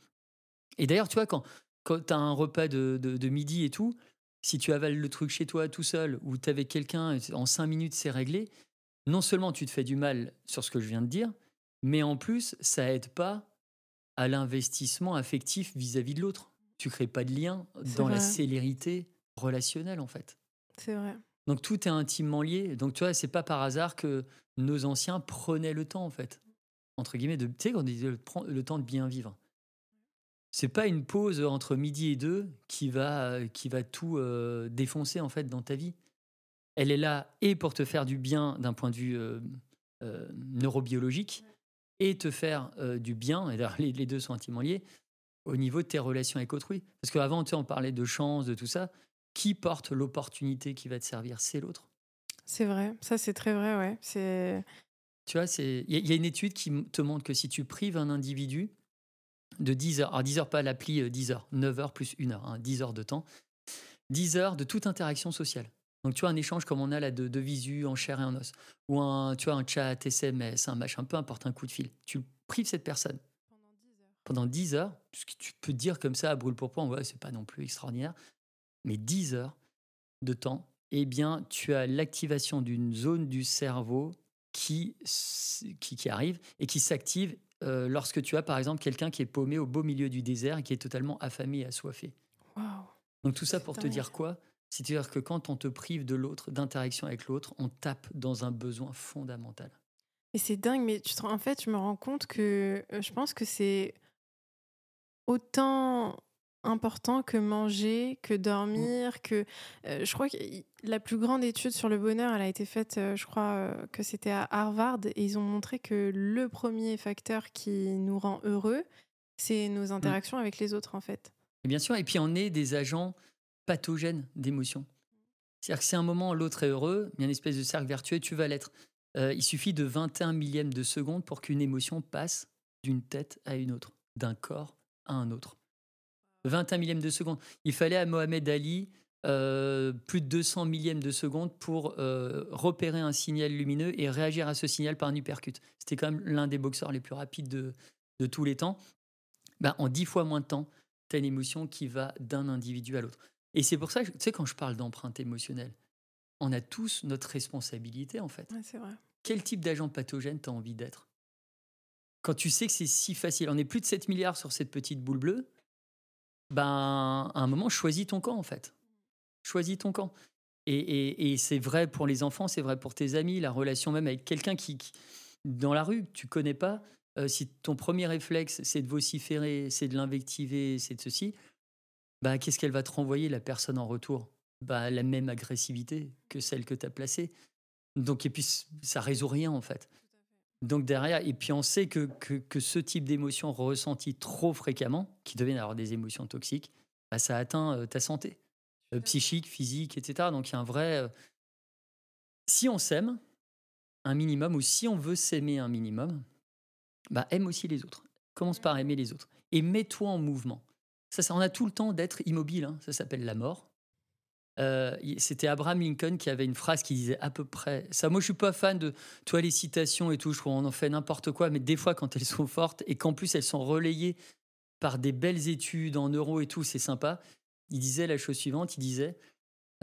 Speaker 2: Et d'ailleurs, tu vois, quand, quand tu as un repas de, de, midi et tout, si tu avales le truc chez toi tout seul ou tu avec quelqu'un, en 5 minutes, c'est réglé, non seulement tu te fais du mal sur ce que je viens de dire, mais en plus, ça aide pas à l'investissement affectif vis-à-vis de l'autre. Tu crées pas de lien dans la célérité relationnelle, en fait.
Speaker 1: C'est vrai.
Speaker 2: Donc tout est intimement lié. Donc tu vois, c'est pas par hasard que nos anciens prenaient le temps, en fait. Entre guillemets, de, tu sais, on disait le, temps de bien vivre. C'est pas une pause entre midi et deux qui va, qui va tout euh, défoncer, en fait, dans ta vie. Elle est là et pour te faire du bien d'un point de vue euh, euh, neurobiologique, et te faire euh, du bien, et les, les, deux sont intimement liés, au niveau de tes relations avec autrui. Parce qu'avant, tu sais, on parlait de chance, de tout ça. Qui porte l'opportunité qui va te servir? C'est l'autre.
Speaker 1: C'est vrai, ça c'est très vrai, ouais. C'est...
Speaker 2: Tu vois, il y, a une étude qui te montre que si tu prives un individu de 10 heures, alors 10 heures pas l'appli 10 euh, heures, 9 heures plus 1 heure, 10 hein, heures de temps, 10 heures de toute interaction sociale. Donc, tu vois, un échange comme on a là de, de visu en chair et en os, ou un, tu vois, un chat SMS, un machin, peu importe, un coup de fil. Tu prives cette personne pendant 10 heures, ce que tu peux dire comme ça à brûle pour point, ouais, c'est pas non plus extraordinaire, mais 10 heures de temps, eh bien, tu as l'activation d'une zone du cerveau qui, qui, qui arrive et qui s'active euh, lorsque tu as, par exemple, quelqu'un qui est paumé au beau milieu du désert et qui est totalement affamé et assoiffé. Donc tout ça pour te dire quoi? C'est-à-dire que quand on te prive de l'autre, d'interaction avec l'autre, on tape dans un besoin fondamental.
Speaker 1: Et c'est dingue, mais tu en fait, je me rends compte que euh, je pense que c'est autant important que manger, que dormir, mmh. que euh, je crois que la plus grande étude sur le bonheur, elle a été faite, euh, je crois que c'était à Harvard, et ils ont montré que le premier facteur qui nous rend heureux, c'est nos mmh. interactions avec les autres, en fait.
Speaker 2: Et bien sûr, et puis on est des agents pathogène d'émotion. C'est-à-dire que si un moment l'autre est heureux, il y a une espèce de cercle vertueux, tu vas l'être. Euh, il suffit de 21 millièmes de seconde pour qu'une émotion passe d'une tête à une autre, d'un corps à un autre. 21 millièmes de seconde. Il fallait à Mohamed Ali euh, plus de 200 millièmes de seconde pour euh, repérer un signal lumineux et réagir à ce signal par un uppercut. C'était quand même l'un des boxeurs les plus rapides de, de tous les temps. Ben, en 10 fois moins de temps, tu une émotion qui va d'un individu à l'autre. Et c'est pour ça que, tu sais, quand je parle d'empreinte émotionnelle, on a tous notre responsabilité, en fait.
Speaker 1: c'est vrai.
Speaker 2: Quel type d'agent pathogène tu as envie d'être? Quand tu sais que c'est si facile, on est plus de 7 milliards sur cette petite boule bleue, ben, à un moment, choisis ton camp, en fait. Choisis ton camp. Et, et, c'est vrai pour les enfants, c'est vrai pour tes amis, la relation même avec quelqu'un qui, dans la rue, tu connais pas, euh, si ton premier réflexe, c'est de vociférer, c'est de l'invectiver, c'est de ceci, bah, qu'est-ce qu'elle va te renvoyer, la personne en retour? Bah, La même agressivité que celle que tu as placée. Donc, et puis, ça résout rien, en fait. Donc, derrière, et puis on sait que, que, ce type d'émotions ressenties trop fréquemment, qui deviennent alors des émotions toxiques, bah, ça atteint euh, ta santé euh, psychique, physique, etc. Donc, il y a un vrai. Euh, si on s'aime un minimum, ou si on veut s'aimer un minimum, bah, aime aussi les autres. Commence par aimer les autres. Et mets-toi en mouvement. On a tout le temps d'être immobile. Hein. Ça s'appelle la mort. Euh, c'était Abraham Lincoln qui avait une phrase qui disait à peu près ça. Moi, je suis pas fan de toi les citations et tout. Je trouve qu'on en fait n'importe quoi, mais des fois, quand elles sont fortes et qu'en plus elles sont relayées par des belles études en euros et tout, c'est sympa. Il disait la chose suivante. Il disait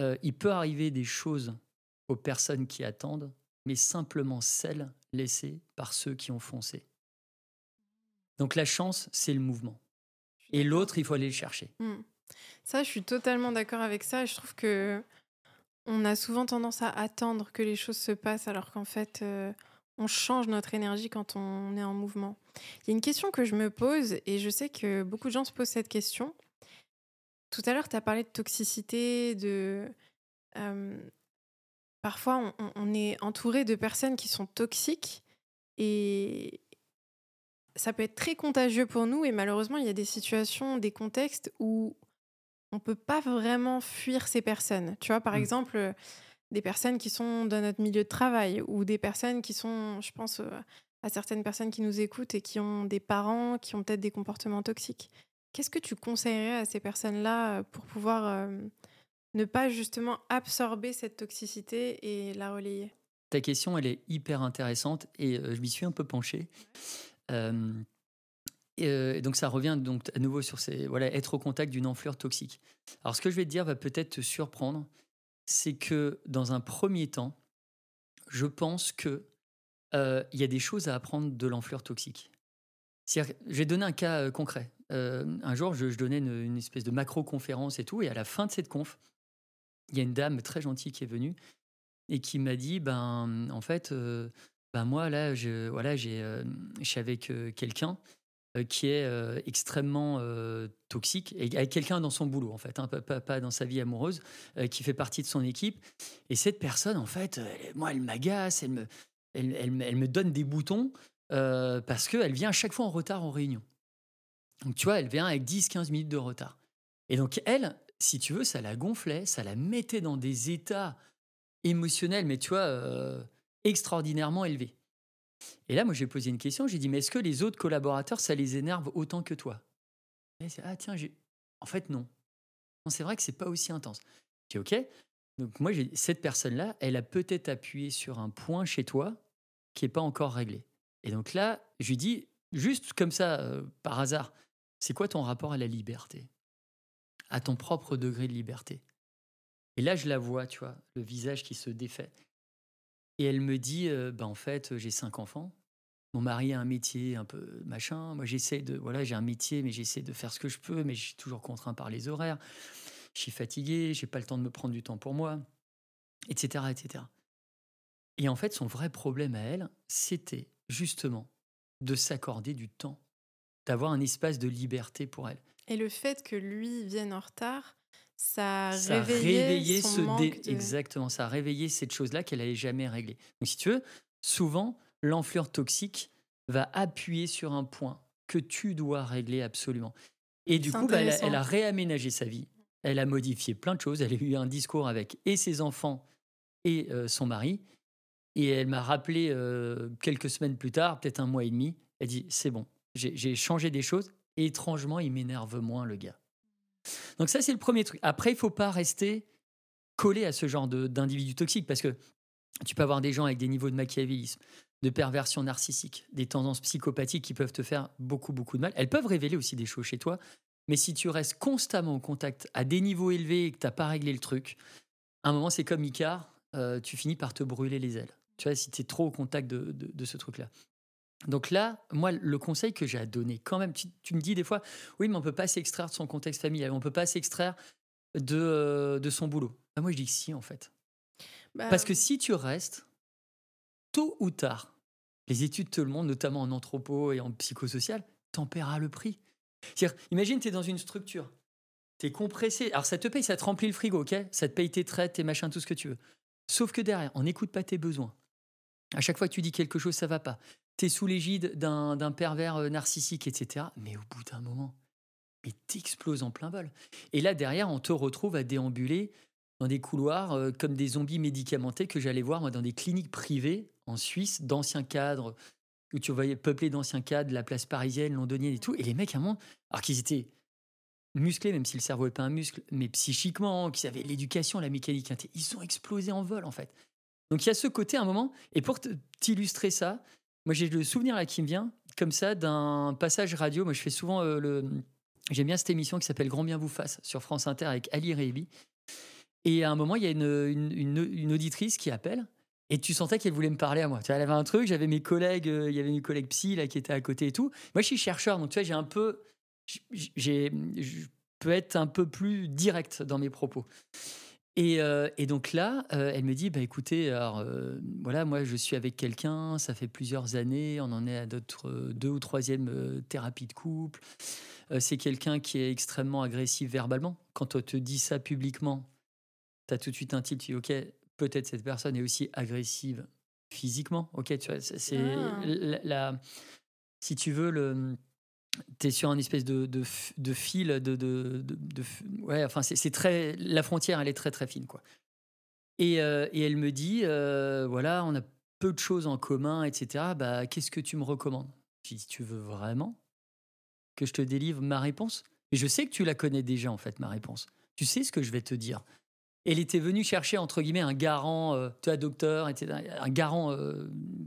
Speaker 2: euh, il peut arriver des choses aux personnes qui attendent, mais simplement celles laissées par ceux qui ont foncé. Donc la chance, c'est le mouvement. Et l'autre, il faut aller le chercher.
Speaker 1: Mmh. Ça, je suis totalement d'accord avec ça. Je trouve que on a souvent tendance à attendre que les choses se passent alors qu'en fait, euh, on change notre énergie quand on est en mouvement. Il y a une question que je me pose et je sais que beaucoup de gens se posent cette question. Tout à l'heure, tu as parlé de toxicité, de... Euh, parfois, on, on, est entouré de personnes qui sont toxiques et ça peut être très contagieux pour nous et malheureusement, il y a des situations, des contextes où on peut pas vraiment fuir ces personnes. Tu vois, par mmh. exemple, euh, des personnes qui sont dans notre milieu de travail ou des personnes qui sont, je pense euh, à certaines personnes qui nous écoutent et qui ont des parents qui ont peut-être des comportements toxiques. Qu'est-ce que tu conseillerais à ces personnes-là euh, pour pouvoir ne pas justement absorber cette toxicité et la relayer?
Speaker 2: Ta question, elle est hyper intéressante et je m'y suis un peu penché. Euh, et, donc ça revient donc à nouveau sur ces voilà être au contact d'une enflure toxique. Alors ce que je vais te dire va peut-être te surprendre, c'est que dans un premier temps, je pense que il y a des choses à apprendre de l'enflure toxique. Je vais donner un cas concret. un jour, je, donnais une, espèce de macro-conférence et tout, et à la fin de cette conf, il y a une dame très gentille qui est venue et qui m'a dit, ben, en fait, ben moi là, je, voilà, j'ai, je suis avec quelqu'un euh, qui est euh, extrêmement euh, toxique, et avec quelqu'un dans son boulot, en fait, hein, pas, dans sa vie amoureuse, qui fait partie de son équipe. Et cette personne, en fait, moi, elle m'agace, elle me, elle, elle, me donne des boutons parce qu'elle vient à chaque fois en retard en réunion. Donc, tu vois, elle vient avec 10-15 minutes de retard. Et donc, elle, si tu veux, ça la gonflait, ça la mettait dans des états émotionnels, mais tu vois, extraordinairement élevés. Et là, moi, j'ai posé une question. J'ai dit, mais est-ce que les autres collaborateurs, ça les énerve autant que toi? Et Ah, tiens, en fait, non. non c'est vrai que c'est pas aussi intense. J'ai OK. Donc, moi, cette personne-là, elle a peut-être appuyé sur un point chez toi qui n'est pas encore réglé. Et donc là, je lui dis, juste comme ça, euh, par hasard, c'est quoi ton rapport à la liberté? À ton propre degré de liberté? Et là, je la vois, tu vois, le visage qui se défait. Et elle me dit, bah, en fait, j'ai cinq enfants. Mon mari a un métier un peu machin. Moi, j'essaie de, voilà, j'ai un métier, mais j'essaie de faire ce que je peux, mais je suis toujours contraint par les horaires. Je suis fatigué, j'ai pas le temps de me prendre du temps pour moi, etc., etc. Et en fait, son vrai problème à elle, c'était justement de s'accorder du temps, d'avoir un espace de liberté pour elle.
Speaker 1: Et le fait que lui vienne en retard, ça a réveillé, ce
Speaker 2: exactement ça a réveillé cette chose là qu'elle n'avait jamais réglée donc si tu veux souvent l'enflure toxique va appuyer sur un point que tu dois régler absolument. Et du coup bah, elle, a, réaménagé sa vie. Elle a modifié plein de choses. Elle a eu un discours avec et ses enfants et euh, son mari. Et elle m'a rappelé euh, quelques semaines plus tard peut-être un mois et demi elle dit c'est bon j'ai changé des choses. Et étrangement il m'énerve moins le gars donc ça, c'est le premier truc. Après, il faut pas rester collé à ce genre d'individus toxiques parce que tu peux avoir des gens avec des niveaux de machiavélisme, de perversion narcissique, des tendances psychopathiques qui peuvent te faire beaucoup, beaucoup de mal. Elles peuvent révéler aussi des choses chez toi, mais si tu restes constamment en contact à des niveaux élevés et que tu n'as pas réglé le truc, à un moment, c'est comme Icar, euh, tu finis par te brûler les ailes. Tu vois, si tu es trop au contact de ce truc-là. Donc là, moi, le conseil que j'ai à donner, quand même, tu, me dis des fois, oui, mais on ne peut pas s'extraire de son contexte familial, on ne peut pas s'extraire de, euh, de son boulot. Bah, moi, je dis que si, en fait. Bah, Parce que si tu restes, tôt ou tard, les études te le montrent, notamment en anthropo et en psychosocial, t'en paieras le prix. imagine, tu es dans une structure, tu es compressé. Alors, ça te paye, ça te remplit le frigo, ok? Ça te paye tes traites, tes machins, tout ce que tu veux. Sauf que derrière, on n'écoute pas tes besoins. À chaque fois que tu dis quelque chose, ça va pas sous l'égide d'un pervers euh, narcissique, etc. Mais au bout d'un moment, mais t'exploses en plein vol. Et là, derrière, on te retrouve à déambuler dans des couloirs euh, comme des zombies médicamentés que j'allais voir moi dans des cliniques privées en Suisse, d'anciens cadres, où tu voyais peuplé d'anciens cadres, la place parisienne, londonienne et tout. Et les mecs, à un moment, alors qu'ils étaient musclés, même si le cerveau n'est pas un muscle, mais psychiquement, qui savaient l'éducation, la mécanique, ils sont explosés en vol en fait. Donc il y a ce côté à un moment, et pour t'illustrer ça, moi j'ai le souvenir là qui me vient, comme ça, d'un passage radio. Moi je fais souvent euh, le. J'aime bien cette émission qui s'appelle Grand bien vous fasse sur France Inter avec Ali Rébi. Et à un moment, il y a une, une, auditrice qui appelle. Et tu sentais qu'elle voulait me parler à moi. Tu vois, elle avait un truc, j'avais mes collègues, euh, il y avait mes collègues psy là, qui étaient à côté et tout. Moi, je suis chercheur, donc tu vois, j'ai un peu je peux être un peu plus direct dans mes propos. Et, euh, et donc là, euh, elle me dit, bah, écoutez, alors, euh, voilà, moi je suis avec quelqu'un, ça fait plusieurs années, on en est à notre deux ou troisième thérapie de couple. c'est quelqu'un qui est extrêmement agressif verbalement. Quand on te dit ça publiquement, tu as tout de suite un titre, tu dis, ok, peut-être cette personne est aussi agressive physiquement. Ok, tu vois, c'est ah. la, si tu veux, le tu es sur un espèce de, de, fil, de, de, ouais, enfin c'est très, la frontière elle est très très fine quoi. Et, euh, et elle me dit, euh, voilà, on a peu de choses en commun, etc. Bah, qu'est-ce que tu me recommandes? Je dis, tu veux vraiment que je te délivre ma réponse? Et je sais que tu la connais déjà en fait ma réponse. Tu sais ce que je vais te dire. Elle était venue chercher entre guillemets un garant, euh, tu as docteur, etc. Un garant,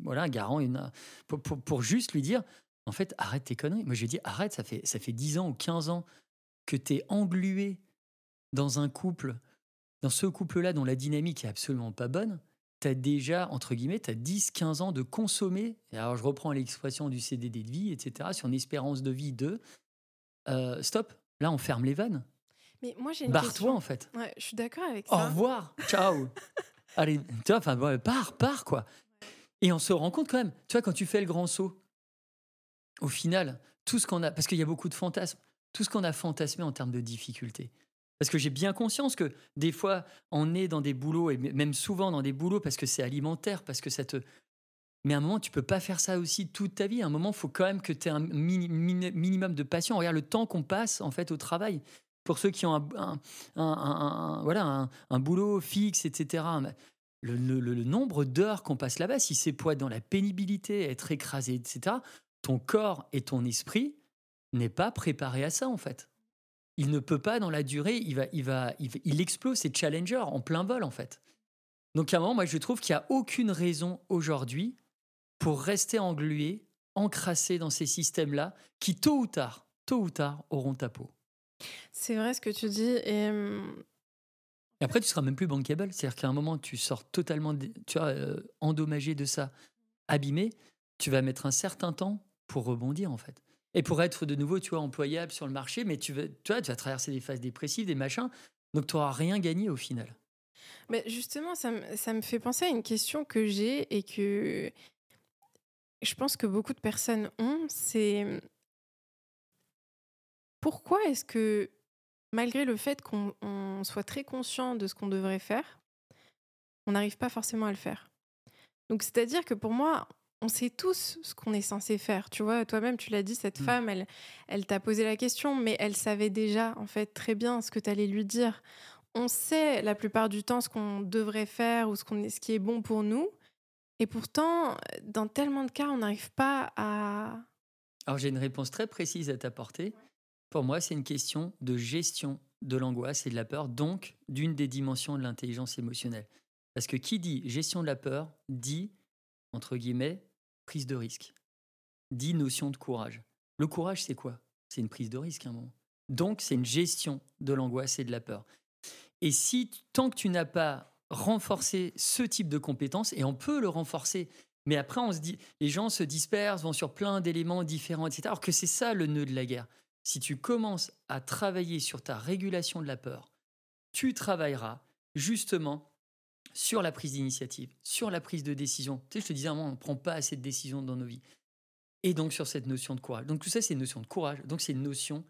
Speaker 2: voilà, un garant, une, pour, pour juste lui dire en fait, arrête tes conneries. Moi, je lui ai dit, arrête, ça fait, ça fait 10 ans ou 15 ans que tu es englué dans un couple, dans ce couple-là dont la dynamique est absolument pas bonne. Tu as déjà, entre guillemets, tu as 10, 15 ans de consommer. alors, je reprends l'expression du CDD de vie, etc., sur une espérance de vie de euh, stop, là, on ferme les vannes.
Speaker 1: Mais moi, j'ai une
Speaker 2: Barre-toi, en fait.
Speaker 1: Ouais, je suis d'accord avec ça.
Speaker 2: Au revoir, ciao. Allez, tu vois, enfin, pars, pars, quoi. Et on se rend compte quand même, tu vois, quand tu fais le grand saut, au final, tout ce qu'on a, parce qu'il y a beaucoup de fantasmes, tout ce qu'on a fantasmé en termes de difficultés. Parce que j'ai bien conscience que des fois, on est dans des boulots, et même souvent dans des boulots parce que c'est alimentaire, parce que ça te. Mais à un moment, tu peux pas faire ça aussi toute ta vie. À un moment, il faut quand même que tu aies un minimum de passion. Regarde le temps qu'on passe en fait au travail. Pour ceux qui ont un, voilà, un, boulot fixe, etc. Le, le nombre d'heures qu'on passe là-bas, si c'est pour être dans la pénibilité, être écrasé, etc., ton corps et ton esprit n'est pas préparé à ça en fait. Il ne peut pas dans la durée, il va, il va, il, explose ses challengers en plein vol en fait. Donc à un moment, moi je trouve qu'il n'y a aucune raison aujourd'hui pour rester englué, encrassé dans ces systèmes-là, qui tôt ou tard, tôt ou tard, auront ta peau.
Speaker 1: C'est vrai ce que tu dis. Et...
Speaker 2: après, tu seras même plus bankable. C'est-à-dire qu'à un moment, tu sors totalement tu vois, euh, endommagé de ça, abîmé. Tu vas mettre un certain temps pour rebondir en fait. Et pour être de nouveau, tu vois, employable sur le marché, mais tu, vois, tu vas traverser des phases dépressives, des machins, donc tu n'auras rien gagné au final.
Speaker 1: Mais justement, ça, ça me fait penser à une question que j'ai et que je pense que beaucoup de personnes ont, c'est pourquoi est-ce que, malgré le fait qu'on soit très conscient de ce qu'on devrait faire, on n'arrive pas forcément à le faire? Donc, c'est-à-dire que pour moi, on sait tous ce qu'on est censé faire. Tu vois, toi-même, tu l'as dit, cette mmh. femme, elle, elle t'a posé la question, mais elle savait déjà, en fait, très bien ce que tu allais lui dire. On sait la plupart du temps ce qu'on devrait faire ou ce, qu'on est, ce qui est bon pour nous. Et pourtant, dans tellement de cas, on n'arrive pas à...
Speaker 2: Alors j'ai une réponse très précise à t'apporter. Pour moi, c'est une question de gestion de l'angoisse et de la peur, donc d'une des dimensions de l'intelligence émotionnelle. Parce que qui dit gestion de la peur dit entre guillemets, prise de risque. Dit notion de courage. Le courage, c'est quoi? C'est une prise de risque à un moment. Donc, c'est une gestion de l'angoisse et de la peur. Et si, tant que tu n'as pas renforcé ce type de compétences, et on peut le renforcer, mais après, on se dit, les gens se dispersent, vont sur plein d'éléments différents, etc. Alors que c'est ça le nœud de la guerre. Si tu commences à travailler sur ta régulation de la peur, tu travailleras justement sur la prise d'initiative, sur la prise de décision. Tu sais, je te disais, on ne prend pas assez de décisions dans nos vies. Et donc sur cette notion de courage. Donc tout ça, c'est une notion de courage. Donc c'est une notion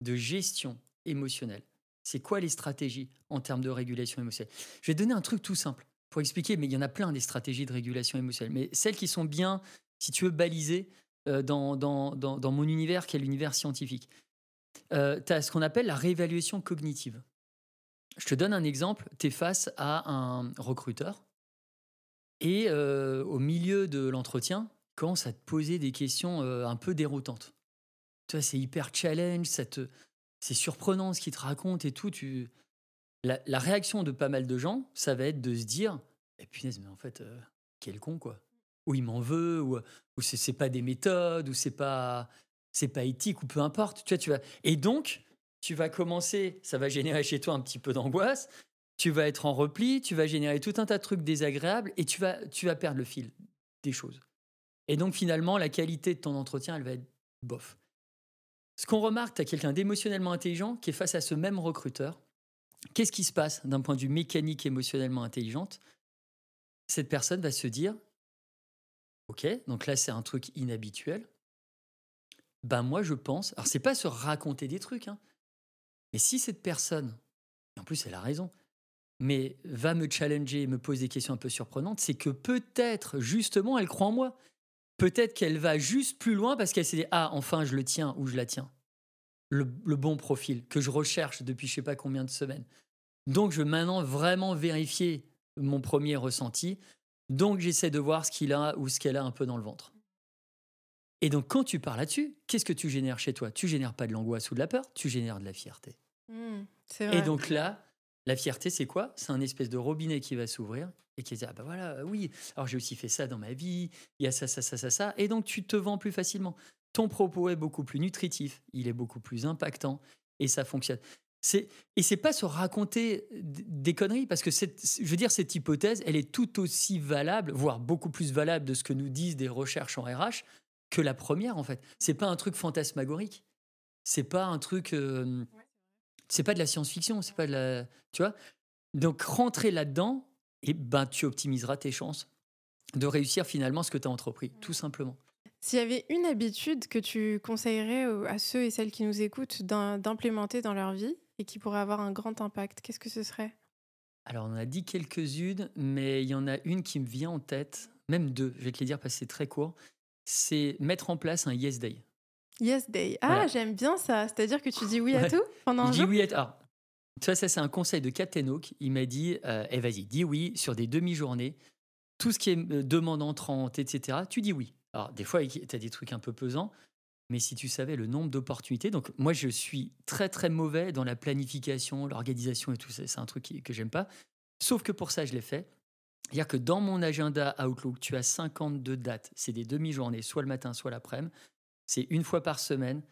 Speaker 2: de gestion émotionnelle. C'est quoi les stratégies en termes de régulation émotionnelle? Je vais donner un truc tout simple pour expliquer, mais il y en a plein des stratégies de régulation émotionnelle. Mais celles qui sont bien, si tu veux, balisées euh, dans, mon univers, qui est l'univers scientifique. Euh, tu as ce qu'on appelle la réévaluation cognitive. Je te donne un exemple. Tu es face à un recruteur et euh, au milieu de l'entretien, commence à te poser des questions euh, un peu déroutantes. Tu vois, c'est hyper challenge, c'est surprenant ce qu'il te raconte et tout. Tu... La, réaction de pas mal de gens, ça va être de se dire eh, punaise, mais en fait, euh, quel con, quoi. Ou il m'en veut, ou, c'est pas des méthodes, ou c'est pas, c'est pas éthique, ou peu importe. Tu vois, tu. Et donc, tu vas commencer, ça va générer chez toi un petit peu d'angoisse, tu vas être en repli, tu vas générer tout un tas de trucs désagréables et tu vas, tu vas perdre le fil des choses. Et donc finalement, la qualité de ton entretien, elle va être bof. Ce qu'on remarque, tu as quelqu'un d'émotionnellement intelligent qui est face à ce même recruteur. Qu'est-ce qui se passe d'un point de vue mécanique émotionnellement intelligente? Cette personne va se dire, ok, donc là c'est un truc inhabituel. Ben moi je pense, alors c'est pas se raconter des trucs, hein, mais si cette personne, et en plus elle a raison, mais va me challenger, me poser des questions un peu surprenantes, c'est que peut-être justement elle croit en moi. Peut-être qu'elle va juste plus loin parce qu'elle s'est dit ah enfin je le tiens ou je la tiens. Le, bon profil que je recherche depuis je sais pas combien de semaines. Donc je veux maintenant vraiment vérifier mon premier ressenti. Donc j'essaie de voir ce qu'il a ou ce qu'elle a un peu dans le ventre. Et donc quand tu parles là-dessus, qu'est-ce que tu génères chez toi? Tu génères pas de l'angoisse ou de la peur, tu génères de la fierté.
Speaker 1: Mmh,
Speaker 2: et donc là, la fierté, c'est quoi? C'est un espèce de robinet qui va s'ouvrir et qui va dire, ah ben voilà, oui, alors j'ai aussi fait ça dans ma vie, il y a ça, ça, ça, ça, ça. Et donc tu te vends plus facilement. Ton propos est beaucoup plus nutritif, il est beaucoup plus impactant et ça fonctionne. C'est, et c'est pas se raconter des conneries, parce que cette, je veux dire, cette hypothèse, elle est tout aussi valable, voire beaucoup plus valable de ce que nous disent des recherches en RH que la première, en fait. C'est pas un truc fantasmagorique. C'est pas un truc. Euh, c'est pas de la science-fiction, c'est pas de la. Tu vois Donc, rentrer là-dedans, et ben, tu optimiseras tes chances de réussir finalement ce que tu as entrepris, tout simplement.
Speaker 1: S'il y avait une habitude que tu conseillerais à ceux et celles qui nous écoutent d'implémenter dans leur vie et qui pourrait avoir un grand impact, qu'est-ce que ce serait?
Speaker 2: Alors, on a dit quelques-unes, mais il y en a une qui me vient en tête, même deux, je vais te les dire parce que c'est très court. C'est mettre en place un Yes Day.
Speaker 1: Yes Day. Ah, j'aime bien ça. C'est-à-dire que tu dis oui à tout pendant un
Speaker 2: jour dis oui à tout. Tu vois, ça, c'est un conseil de Hawk. Il m'a dit euh, eh, vas-y, dis oui sur des demi-journées. Tout ce qui est euh, demande entrante, etc., tu dis oui. Alors, des fois, tu as des trucs un peu pesants, mais si tu savais le nombre d'opportunités. Donc, moi, je suis très, très mauvais dans la planification, l'organisation et tout ça. C'est un truc que j'aime pas. Sauf que pour ça, je l'ai fait. C'est-à-dire que dans mon agenda Outlook, tu as 52 dates. C'est des demi-journées, soit le matin, soit l'après-midi. C'est une fois par semaine.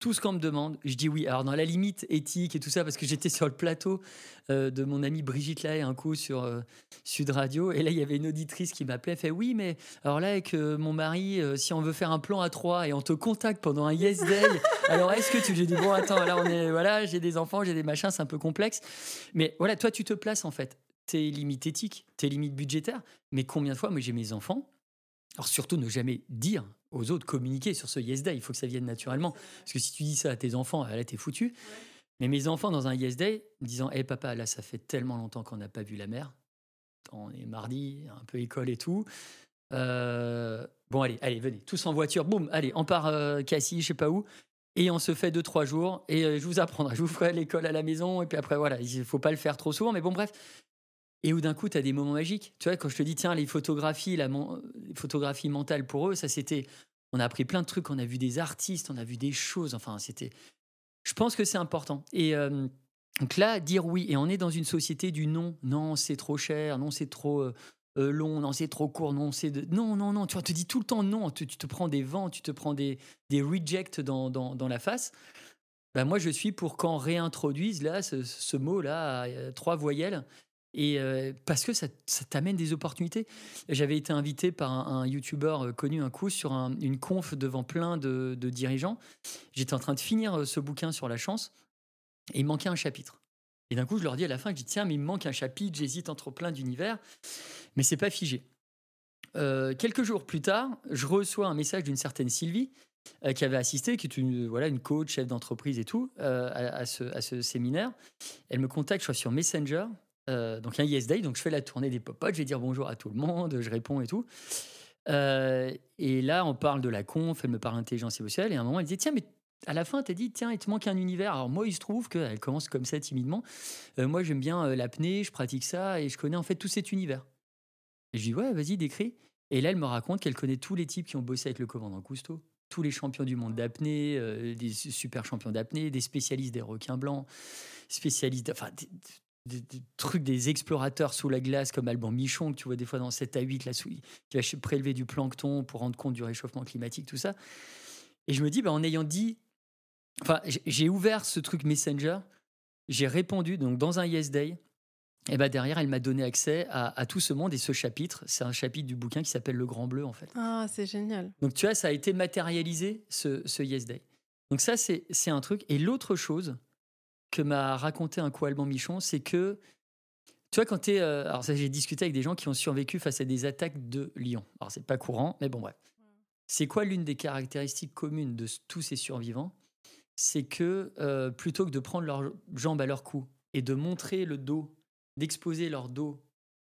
Speaker 2: Tout ce qu'on me demande, je dis oui. Alors, dans la limite éthique et tout ça, parce que j'étais sur le plateau euh, de mon amie Brigitte Lahaye un coup sur euh, Sud Radio. Et là, il y avait une auditrice qui m'appelait. Elle fait Oui, mais alors là, avec euh, mon mari, si on veut faire un plan à trois et on te contacte pendant un Yes Day, alors est-ce que tu. J'ai dit Bon, attends, là, on est. Voilà, j'ai des enfants, j'ai des machins, c'est un peu complexe. Mais voilà, toi, tu te places en fait. Tes limites éthiques, tes limites budgétaires. Mais combien de fois, moi, j'ai mes enfants. Alors, surtout, ne jamais dire aux autres, communiquer sur ce Yes Day. Il faut que ça vienne naturellement. Parce que si tu dis ça à tes enfants, là, t'es foutu. Mais mes enfants, dans un Yes Day, disant Hé papa, là, ça fait tellement longtemps qu'on n'a pas vu la mer. On est mardi, un peu école et tout. Euh, bon, allez, allez, venez, tous en voiture. Boum, allez, on part euh, Cassis, je sais pas où. Et on se fait deux, trois jours. Et euh, je vous apprendrai. Je vous ferai l'école à la maison. Et puis après, voilà, il faut pas le faire trop souvent. Mais bon, bref. Et où d'un coup, tu as des moments magiques. Tu vois, quand je te dis, tiens, les photographies, la les photographies mentales pour eux, ça c'était. On a appris plein de trucs, on a vu des artistes, on a vu des choses. Enfin, c'était. Je pense que c'est important. Et euh, donc là, dire oui. Et on est dans une société du non. Non, c'est trop cher. Non, c'est trop euh, euh, long. Non, c'est trop court. Non, c'est. De... Non, non, non. Tu vois, te dis tout le temps non. Tu, te prends des vents, tu te prends des, des rejects dans, dans, dans la face. Ben moi, je suis pour qu'on réintroduise là ce, ce mot-là trois voyelles et euh, parce que ça, t'amène des opportunités. J'avais été invité par un, YouTuber euh, connu un coup sur une conf devant plein de, dirigeants. J'étais en train de finir euh, ce bouquin sur la chance et il manquait un chapitre. Et d'un coup, je leur dis à la fin, je dis tiens, mais il me manque un chapitre, j'hésite entre plein d'univers, mais c'est pas figé. quelques jours plus tard, je reçois un message d'une certaine Sylvie qui avait assisté, qui est une, voilà, une coach, chef d'entreprise et tout, à, ce, séminaire. Elle me contacte, je sur Messenger. Euh, donc un Yes Day, donc je fais la tournée des popotes, je vais dire bonjour à tout le monde, je réponds et tout. Euh, et là, on parle de la conf, elle me parle d'intelligence émotionnelle, et à un moment, elle dit Tiens, mais à la fin, tu as dit Tiens, il te manque un univers. Alors moi, il se trouve qu'elle commence comme ça timidement. Euh, moi, j'aime bien l'apnée, je pratique ça, et je connais en fait tout cet univers. Et je dis Ouais, vas-y, décris. Et là, elle me raconte qu'elle connaît tous les types qui ont bossé avec le commandant Cousteau, tous les champions du monde d'apnée, des super champions d'apnée, des spécialistes des requins blancs, spécialistes, enfin, des, trucs, des explorateurs sous la glace comme Alban Michon, que tu vois des fois dans 7 à 8, là, qui va prélever du plancton pour rendre compte du réchauffement climatique, tout ça. Et je me dis, bah, en ayant dit, enfin, j'ai ouvert ce truc Messenger, j'ai répondu donc dans un Yes Day. Et bah derrière, elle m'a donné accès à, tout ce monde et ce chapitre. C'est un chapitre du bouquin qui s'appelle Le Grand Bleu, en fait.
Speaker 1: Ah, c'est génial.
Speaker 2: Donc, tu vois, ça a été matérialisé, ce, ce Yes Day. Donc, ça, c'est un truc. Et l'autre chose, que m'a raconté un coup Alban Michon, c'est que, tu vois, quand tu es. Euh, alors, ça, j'ai discuté avec des gens qui ont survécu face à des attaques de lions. Alors, c'est pas courant, mais bon, bref. C'est quoi l'une des caractéristiques communes de tous ces survivants? C'est que euh, plutôt que de prendre leurs jambes à leur cou et de montrer le dos, d'exposer leur dos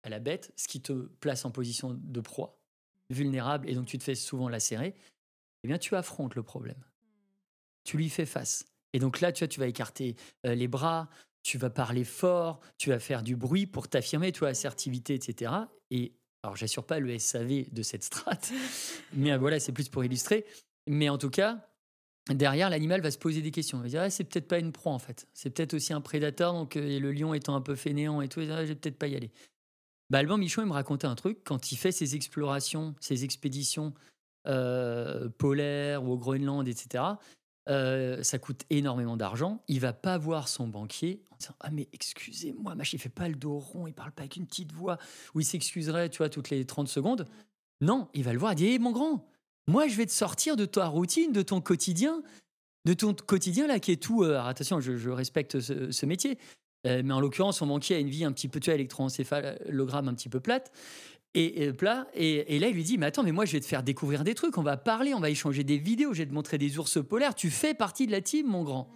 Speaker 2: à la bête, ce qui te place en position de proie, vulnérable, et donc tu te fais souvent lacérer, eh bien, tu affrontes le problème. Tu lui fais face. Et donc là, tu vois, tu vas écarter euh, les bras, tu vas parler fort, tu vas faire du bruit pour t'affirmer, tu vois, assertivité, etc. Et alors, j'assure pas le SAV de cette strate, mais euh, voilà, c'est plus pour illustrer. Mais en tout cas, derrière, l'animal va se poser des questions. Il va dire, ah, c'est peut-être pas une proie en fait. C'est peut-être aussi un prédateur, donc euh, le lion étant un peu fainéant et tout, ah, je vais peut-être pas y aller. Bah, Alban Michon, il me racontait un truc quand il fait ses explorations, ses expéditions polaires ou au Groenland, etc. Euh, ça coûte énormément d'argent. Il va pas voir son banquier en disant Ah, mais excusez-moi, machin, il fait pas le dos rond, il parle pas avec une petite voix, ou il s'excuserait, tu vois, toutes les 30 secondes. Non, il va le voir et dire hey, mon grand, moi, je vais te sortir de ta routine, de ton quotidien, de ton quotidien là qui est tout. Euh, attention, je, respecte ce, métier, euh, mais en l'occurrence, son banquier a une vie un petit peu, tu vois, électroencéphalogramme un petit peu plate et, plat. Et, là, il lui dit Mais attends, mais moi, je vais te faire découvrir des trucs. On va parler, on va échanger des vidéos. Je vais te montrer des ours polaires. Tu fais partie de la team, mon grand.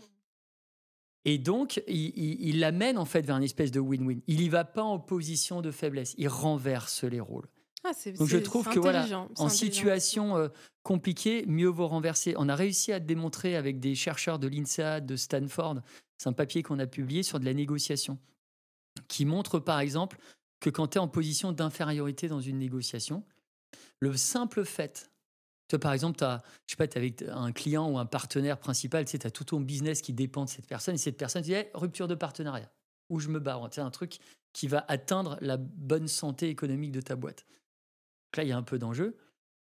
Speaker 2: Et donc, il l'amène en fait vers une espèce de win-win. Il y va pas en position de faiblesse. Il renverse les rôles.
Speaker 1: Ah, donc je trouve que voilà,
Speaker 2: en situation euh, compliquée, mieux vaut renverser. On a réussi à démontrer avec des chercheurs de l'INSEAD, de Stanford, c'est un papier qu'on a publié sur de la négociation, qui montre par exemple que quand tu es en position d'infériorité dans une négociation. Le simple fait, toi par exemple, as, je sais pas, tu avec un client ou un partenaire principal, tu sais, as tout ton business qui dépend de cette personne, et cette personne dit rupture de partenariat, ou je me barre. C'est un truc qui va atteindre la bonne santé économique de ta boîte. Là, il y a un peu d'enjeu.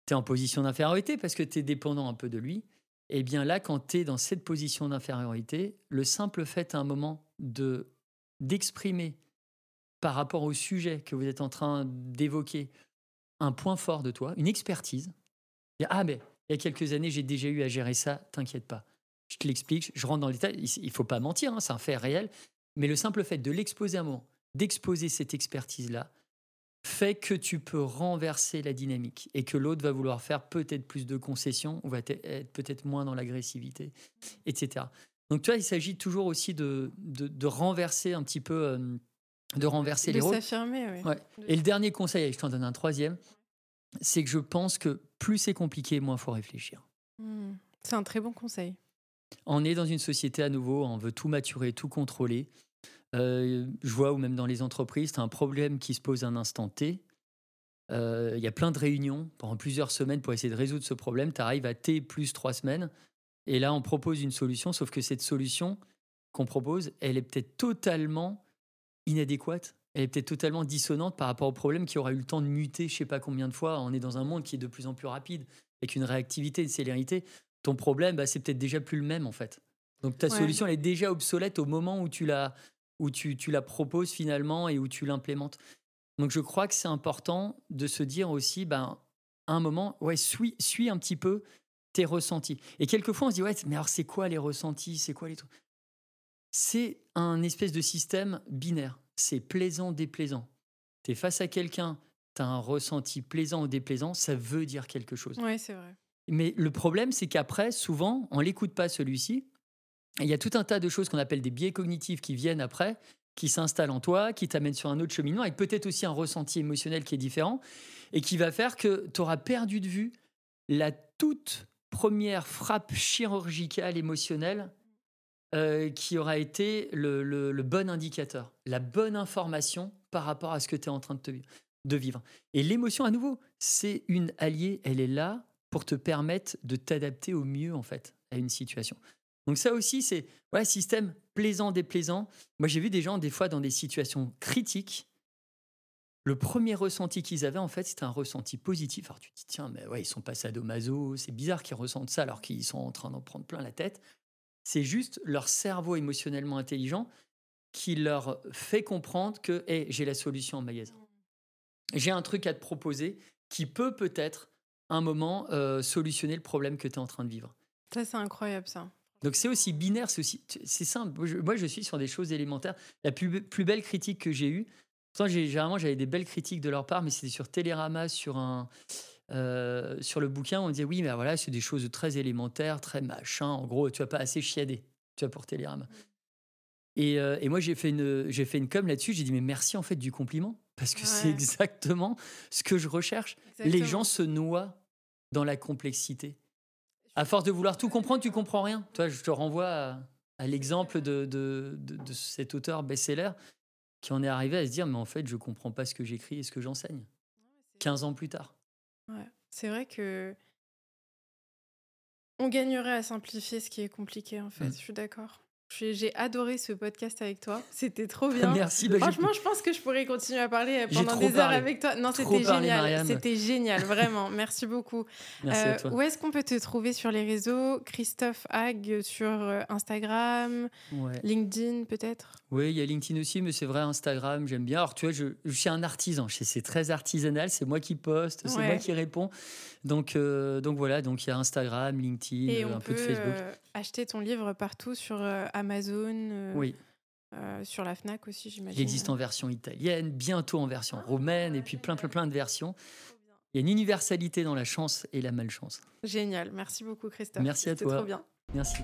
Speaker 2: Tu es en position d'infériorité parce que tu es dépendant un peu de lui. Et bien là, quand tu es dans cette position d'infériorité, le simple fait à un moment de d'exprimer par rapport au sujet que vous êtes en train d'évoquer un point fort de toi, une expertise. Ah, mais il y a quelques années, j'ai déjà eu à gérer ça, t'inquiète pas. Je te l'explique, je rentre dans le détail. Il ne faut pas mentir, hein, c'est un fait réel. Mais le simple fait de l'exposer à un moment, d'exposer cette expertise-là, fait que tu peux renverser la dynamique et que l'autre va vouloir faire peut-être plus de concessions ou va être peut-être moins dans l'agressivité, etc. Donc, tu vois, il s'agit toujours aussi de, de, renverser un petit peu de renverser les rôles. Et le dernier conseil, je t'en donne un troisième, c'est que je pense que plus c'est compliqué, moins il faut réfléchir.
Speaker 1: Hmm. C'est un très bon conseil.
Speaker 2: On est dans une société à nouveau, on veut tout maturer, tout contrôler. Euh, je vois, ou même dans les entreprises, tu as un problème qui se pose un instant T. Euh, il y a plein de réunions pendant plusieurs semaines pour essayer de résoudre ce problème. Tu arrives à T plus trois semaines. Et là, on propose une solution, sauf que cette solution qu'on propose, elle est peut-être totalement inadéquate. Elle est peut-être totalement dissonante par rapport au problème qui aura eu le temps de muter, je sais pas combien de fois. On est dans un monde qui est de plus en plus rapide, avec une réactivité, une célérité. Ton problème, bah, c'est peut-être déjà plus le même en fait. Donc ta solution, elle est déjà obsolète au moment où tu la, où tu, tu la proposes finalement et où tu l'implémentes. Donc je crois que c'est important de se dire aussi, ben, à un moment, ouais, suis, suis un petit peu tes ressentis. Et quelquefois, on se dit, ouais, mais alors c'est quoi les ressentis? C'est quoi les trucs? C'est un espèce de système binaire. C'est plaisant, déplaisant. Tu es face à quelqu'un, tu as un ressenti plaisant ou déplaisant, ça veut dire quelque chose.
Speaker 1: Oui, c'est vrai.
Speaker 2: Mais le problème, c'est qu'après, souvent, on l'écoute pas celui-ci. Il y a tout un tas de choses qu'on appelle des biais cognitifs qui viennent après, qui s'installent en toi, qui t'amènent sur un autre cheminement, avec peut-être aussi un ressenti émotionnel qui est différent, et qui va faire que tu auras perdu de vue la toute première frappe chirurgicale émotionnelle euh, qui aura été le, bon indicateur, la bonne information par rapport à ce que tu es en train de, vivre. Et l'émotion, à nouveau, c'est une alliée, elle est là pour te permettre de t'adapter au mieux en fait à une situation. Donc ça aussi, c'est système plaisant, déplaisant. Moi, j'ai vu des gens, des fois, dans des situations critiques, le premier ressenti qu'ils avaient, en fait, c'était un ressenti positif. Alors tu te dis, tiens, mais ouais, ils sont pas sadomaso, c'est bizarre qu'ils ressentent ça alors qu'ils sont en train d'en prendre plein la tête. C'est juste leur cerveau émotionnellement intelligent qui leur fait comprendre que hey, j'ai la solution en magasin. J'ai un truc à te proposer qui peut peut-être un moment euh, solutionner le problème que tu es en train de vivre.
Speaker 1: Ça, c'est incroyable, ça.
Speaker 2: Donc c'est aussi binaire, c'est aussi c'est simple. Moi je, suis sur des choses élémentaires. La plus, plus belle critique que j'ai eue, pourtant généralement j'avais des belles critiques de leur part, mais c'était sur Télérama, sur un euh, sur le bouquin, on disait oui, mais voilà, c'est des choses très élémentaires, très machin. En gros, tu vas pas assez chiadé, tu vas pour Télérama. Et, euh, et, moi j'ai fait une j'ai fait une com là-dessus. J'ai dit mais merci en fait du compliment parce que c'est exactement ce que je recherche. Les gens se noient dans la complexité. À force de vouloir tout comprendre, tu comprends rien. Toi, je te renvoie à, l'exemple de, de, de, cet auteur best-seller qui en est arrivé à se dire, mais en fait, je comprends pas ce que j'écris et ce que j'enseigne. 15 ans plus tard.
Speaker 1: Ouais. C'est vrai que on gagnerait à simplifier ce qui est compliqué, en fait. Mmh. Je suis d'accord. J'ai adoré ce podcast avec toi. C'était trop bien.
Speaker 2: Merci.
Speaker 1: Bah, Franchement, je pense que je pourrais continuer à parler pendant des heures avec toi. Non, c'était génial. C'était génial, vraiment. Merci beaucoup.
Speaker 2: Merci à euh, toi.
Speaker 1: Où est-ce qu'on peut te trouver sur les réseaux? Christophe Hag sur euh, Instagram, LinkedIn peut-être?
Speaker 2: Oui, il y a LinkedIn aussi, mais c'est vrai, Instagram, j'aime bien. Alors, tu vois, je, je suis un artisan. C'est très artisanal. C'est moi qui poste, c'est moi qui réponds. Donc, euh, donc voilà, donc il y a Instagram, LinkedIn, un peu de Facebook.
Speaker 1: acheter ton livre partout sur Amazon.
Speaker 2: Euh, oui.
Speaker 1: Euh, sur la Fnac aussi, j'imagine.
Speaker 2: Il existe en version italienne, bientôt en version ah, romaine, et puis plein, plein, plein de versions. Il y a une universalité dans la chance et la malchance.
Speaker 1: Génial. Merci beaucoup, Christophe.
Speaker 2: Merci à toi.
Speaker 1: trop bien.
Speaker 2: Merci.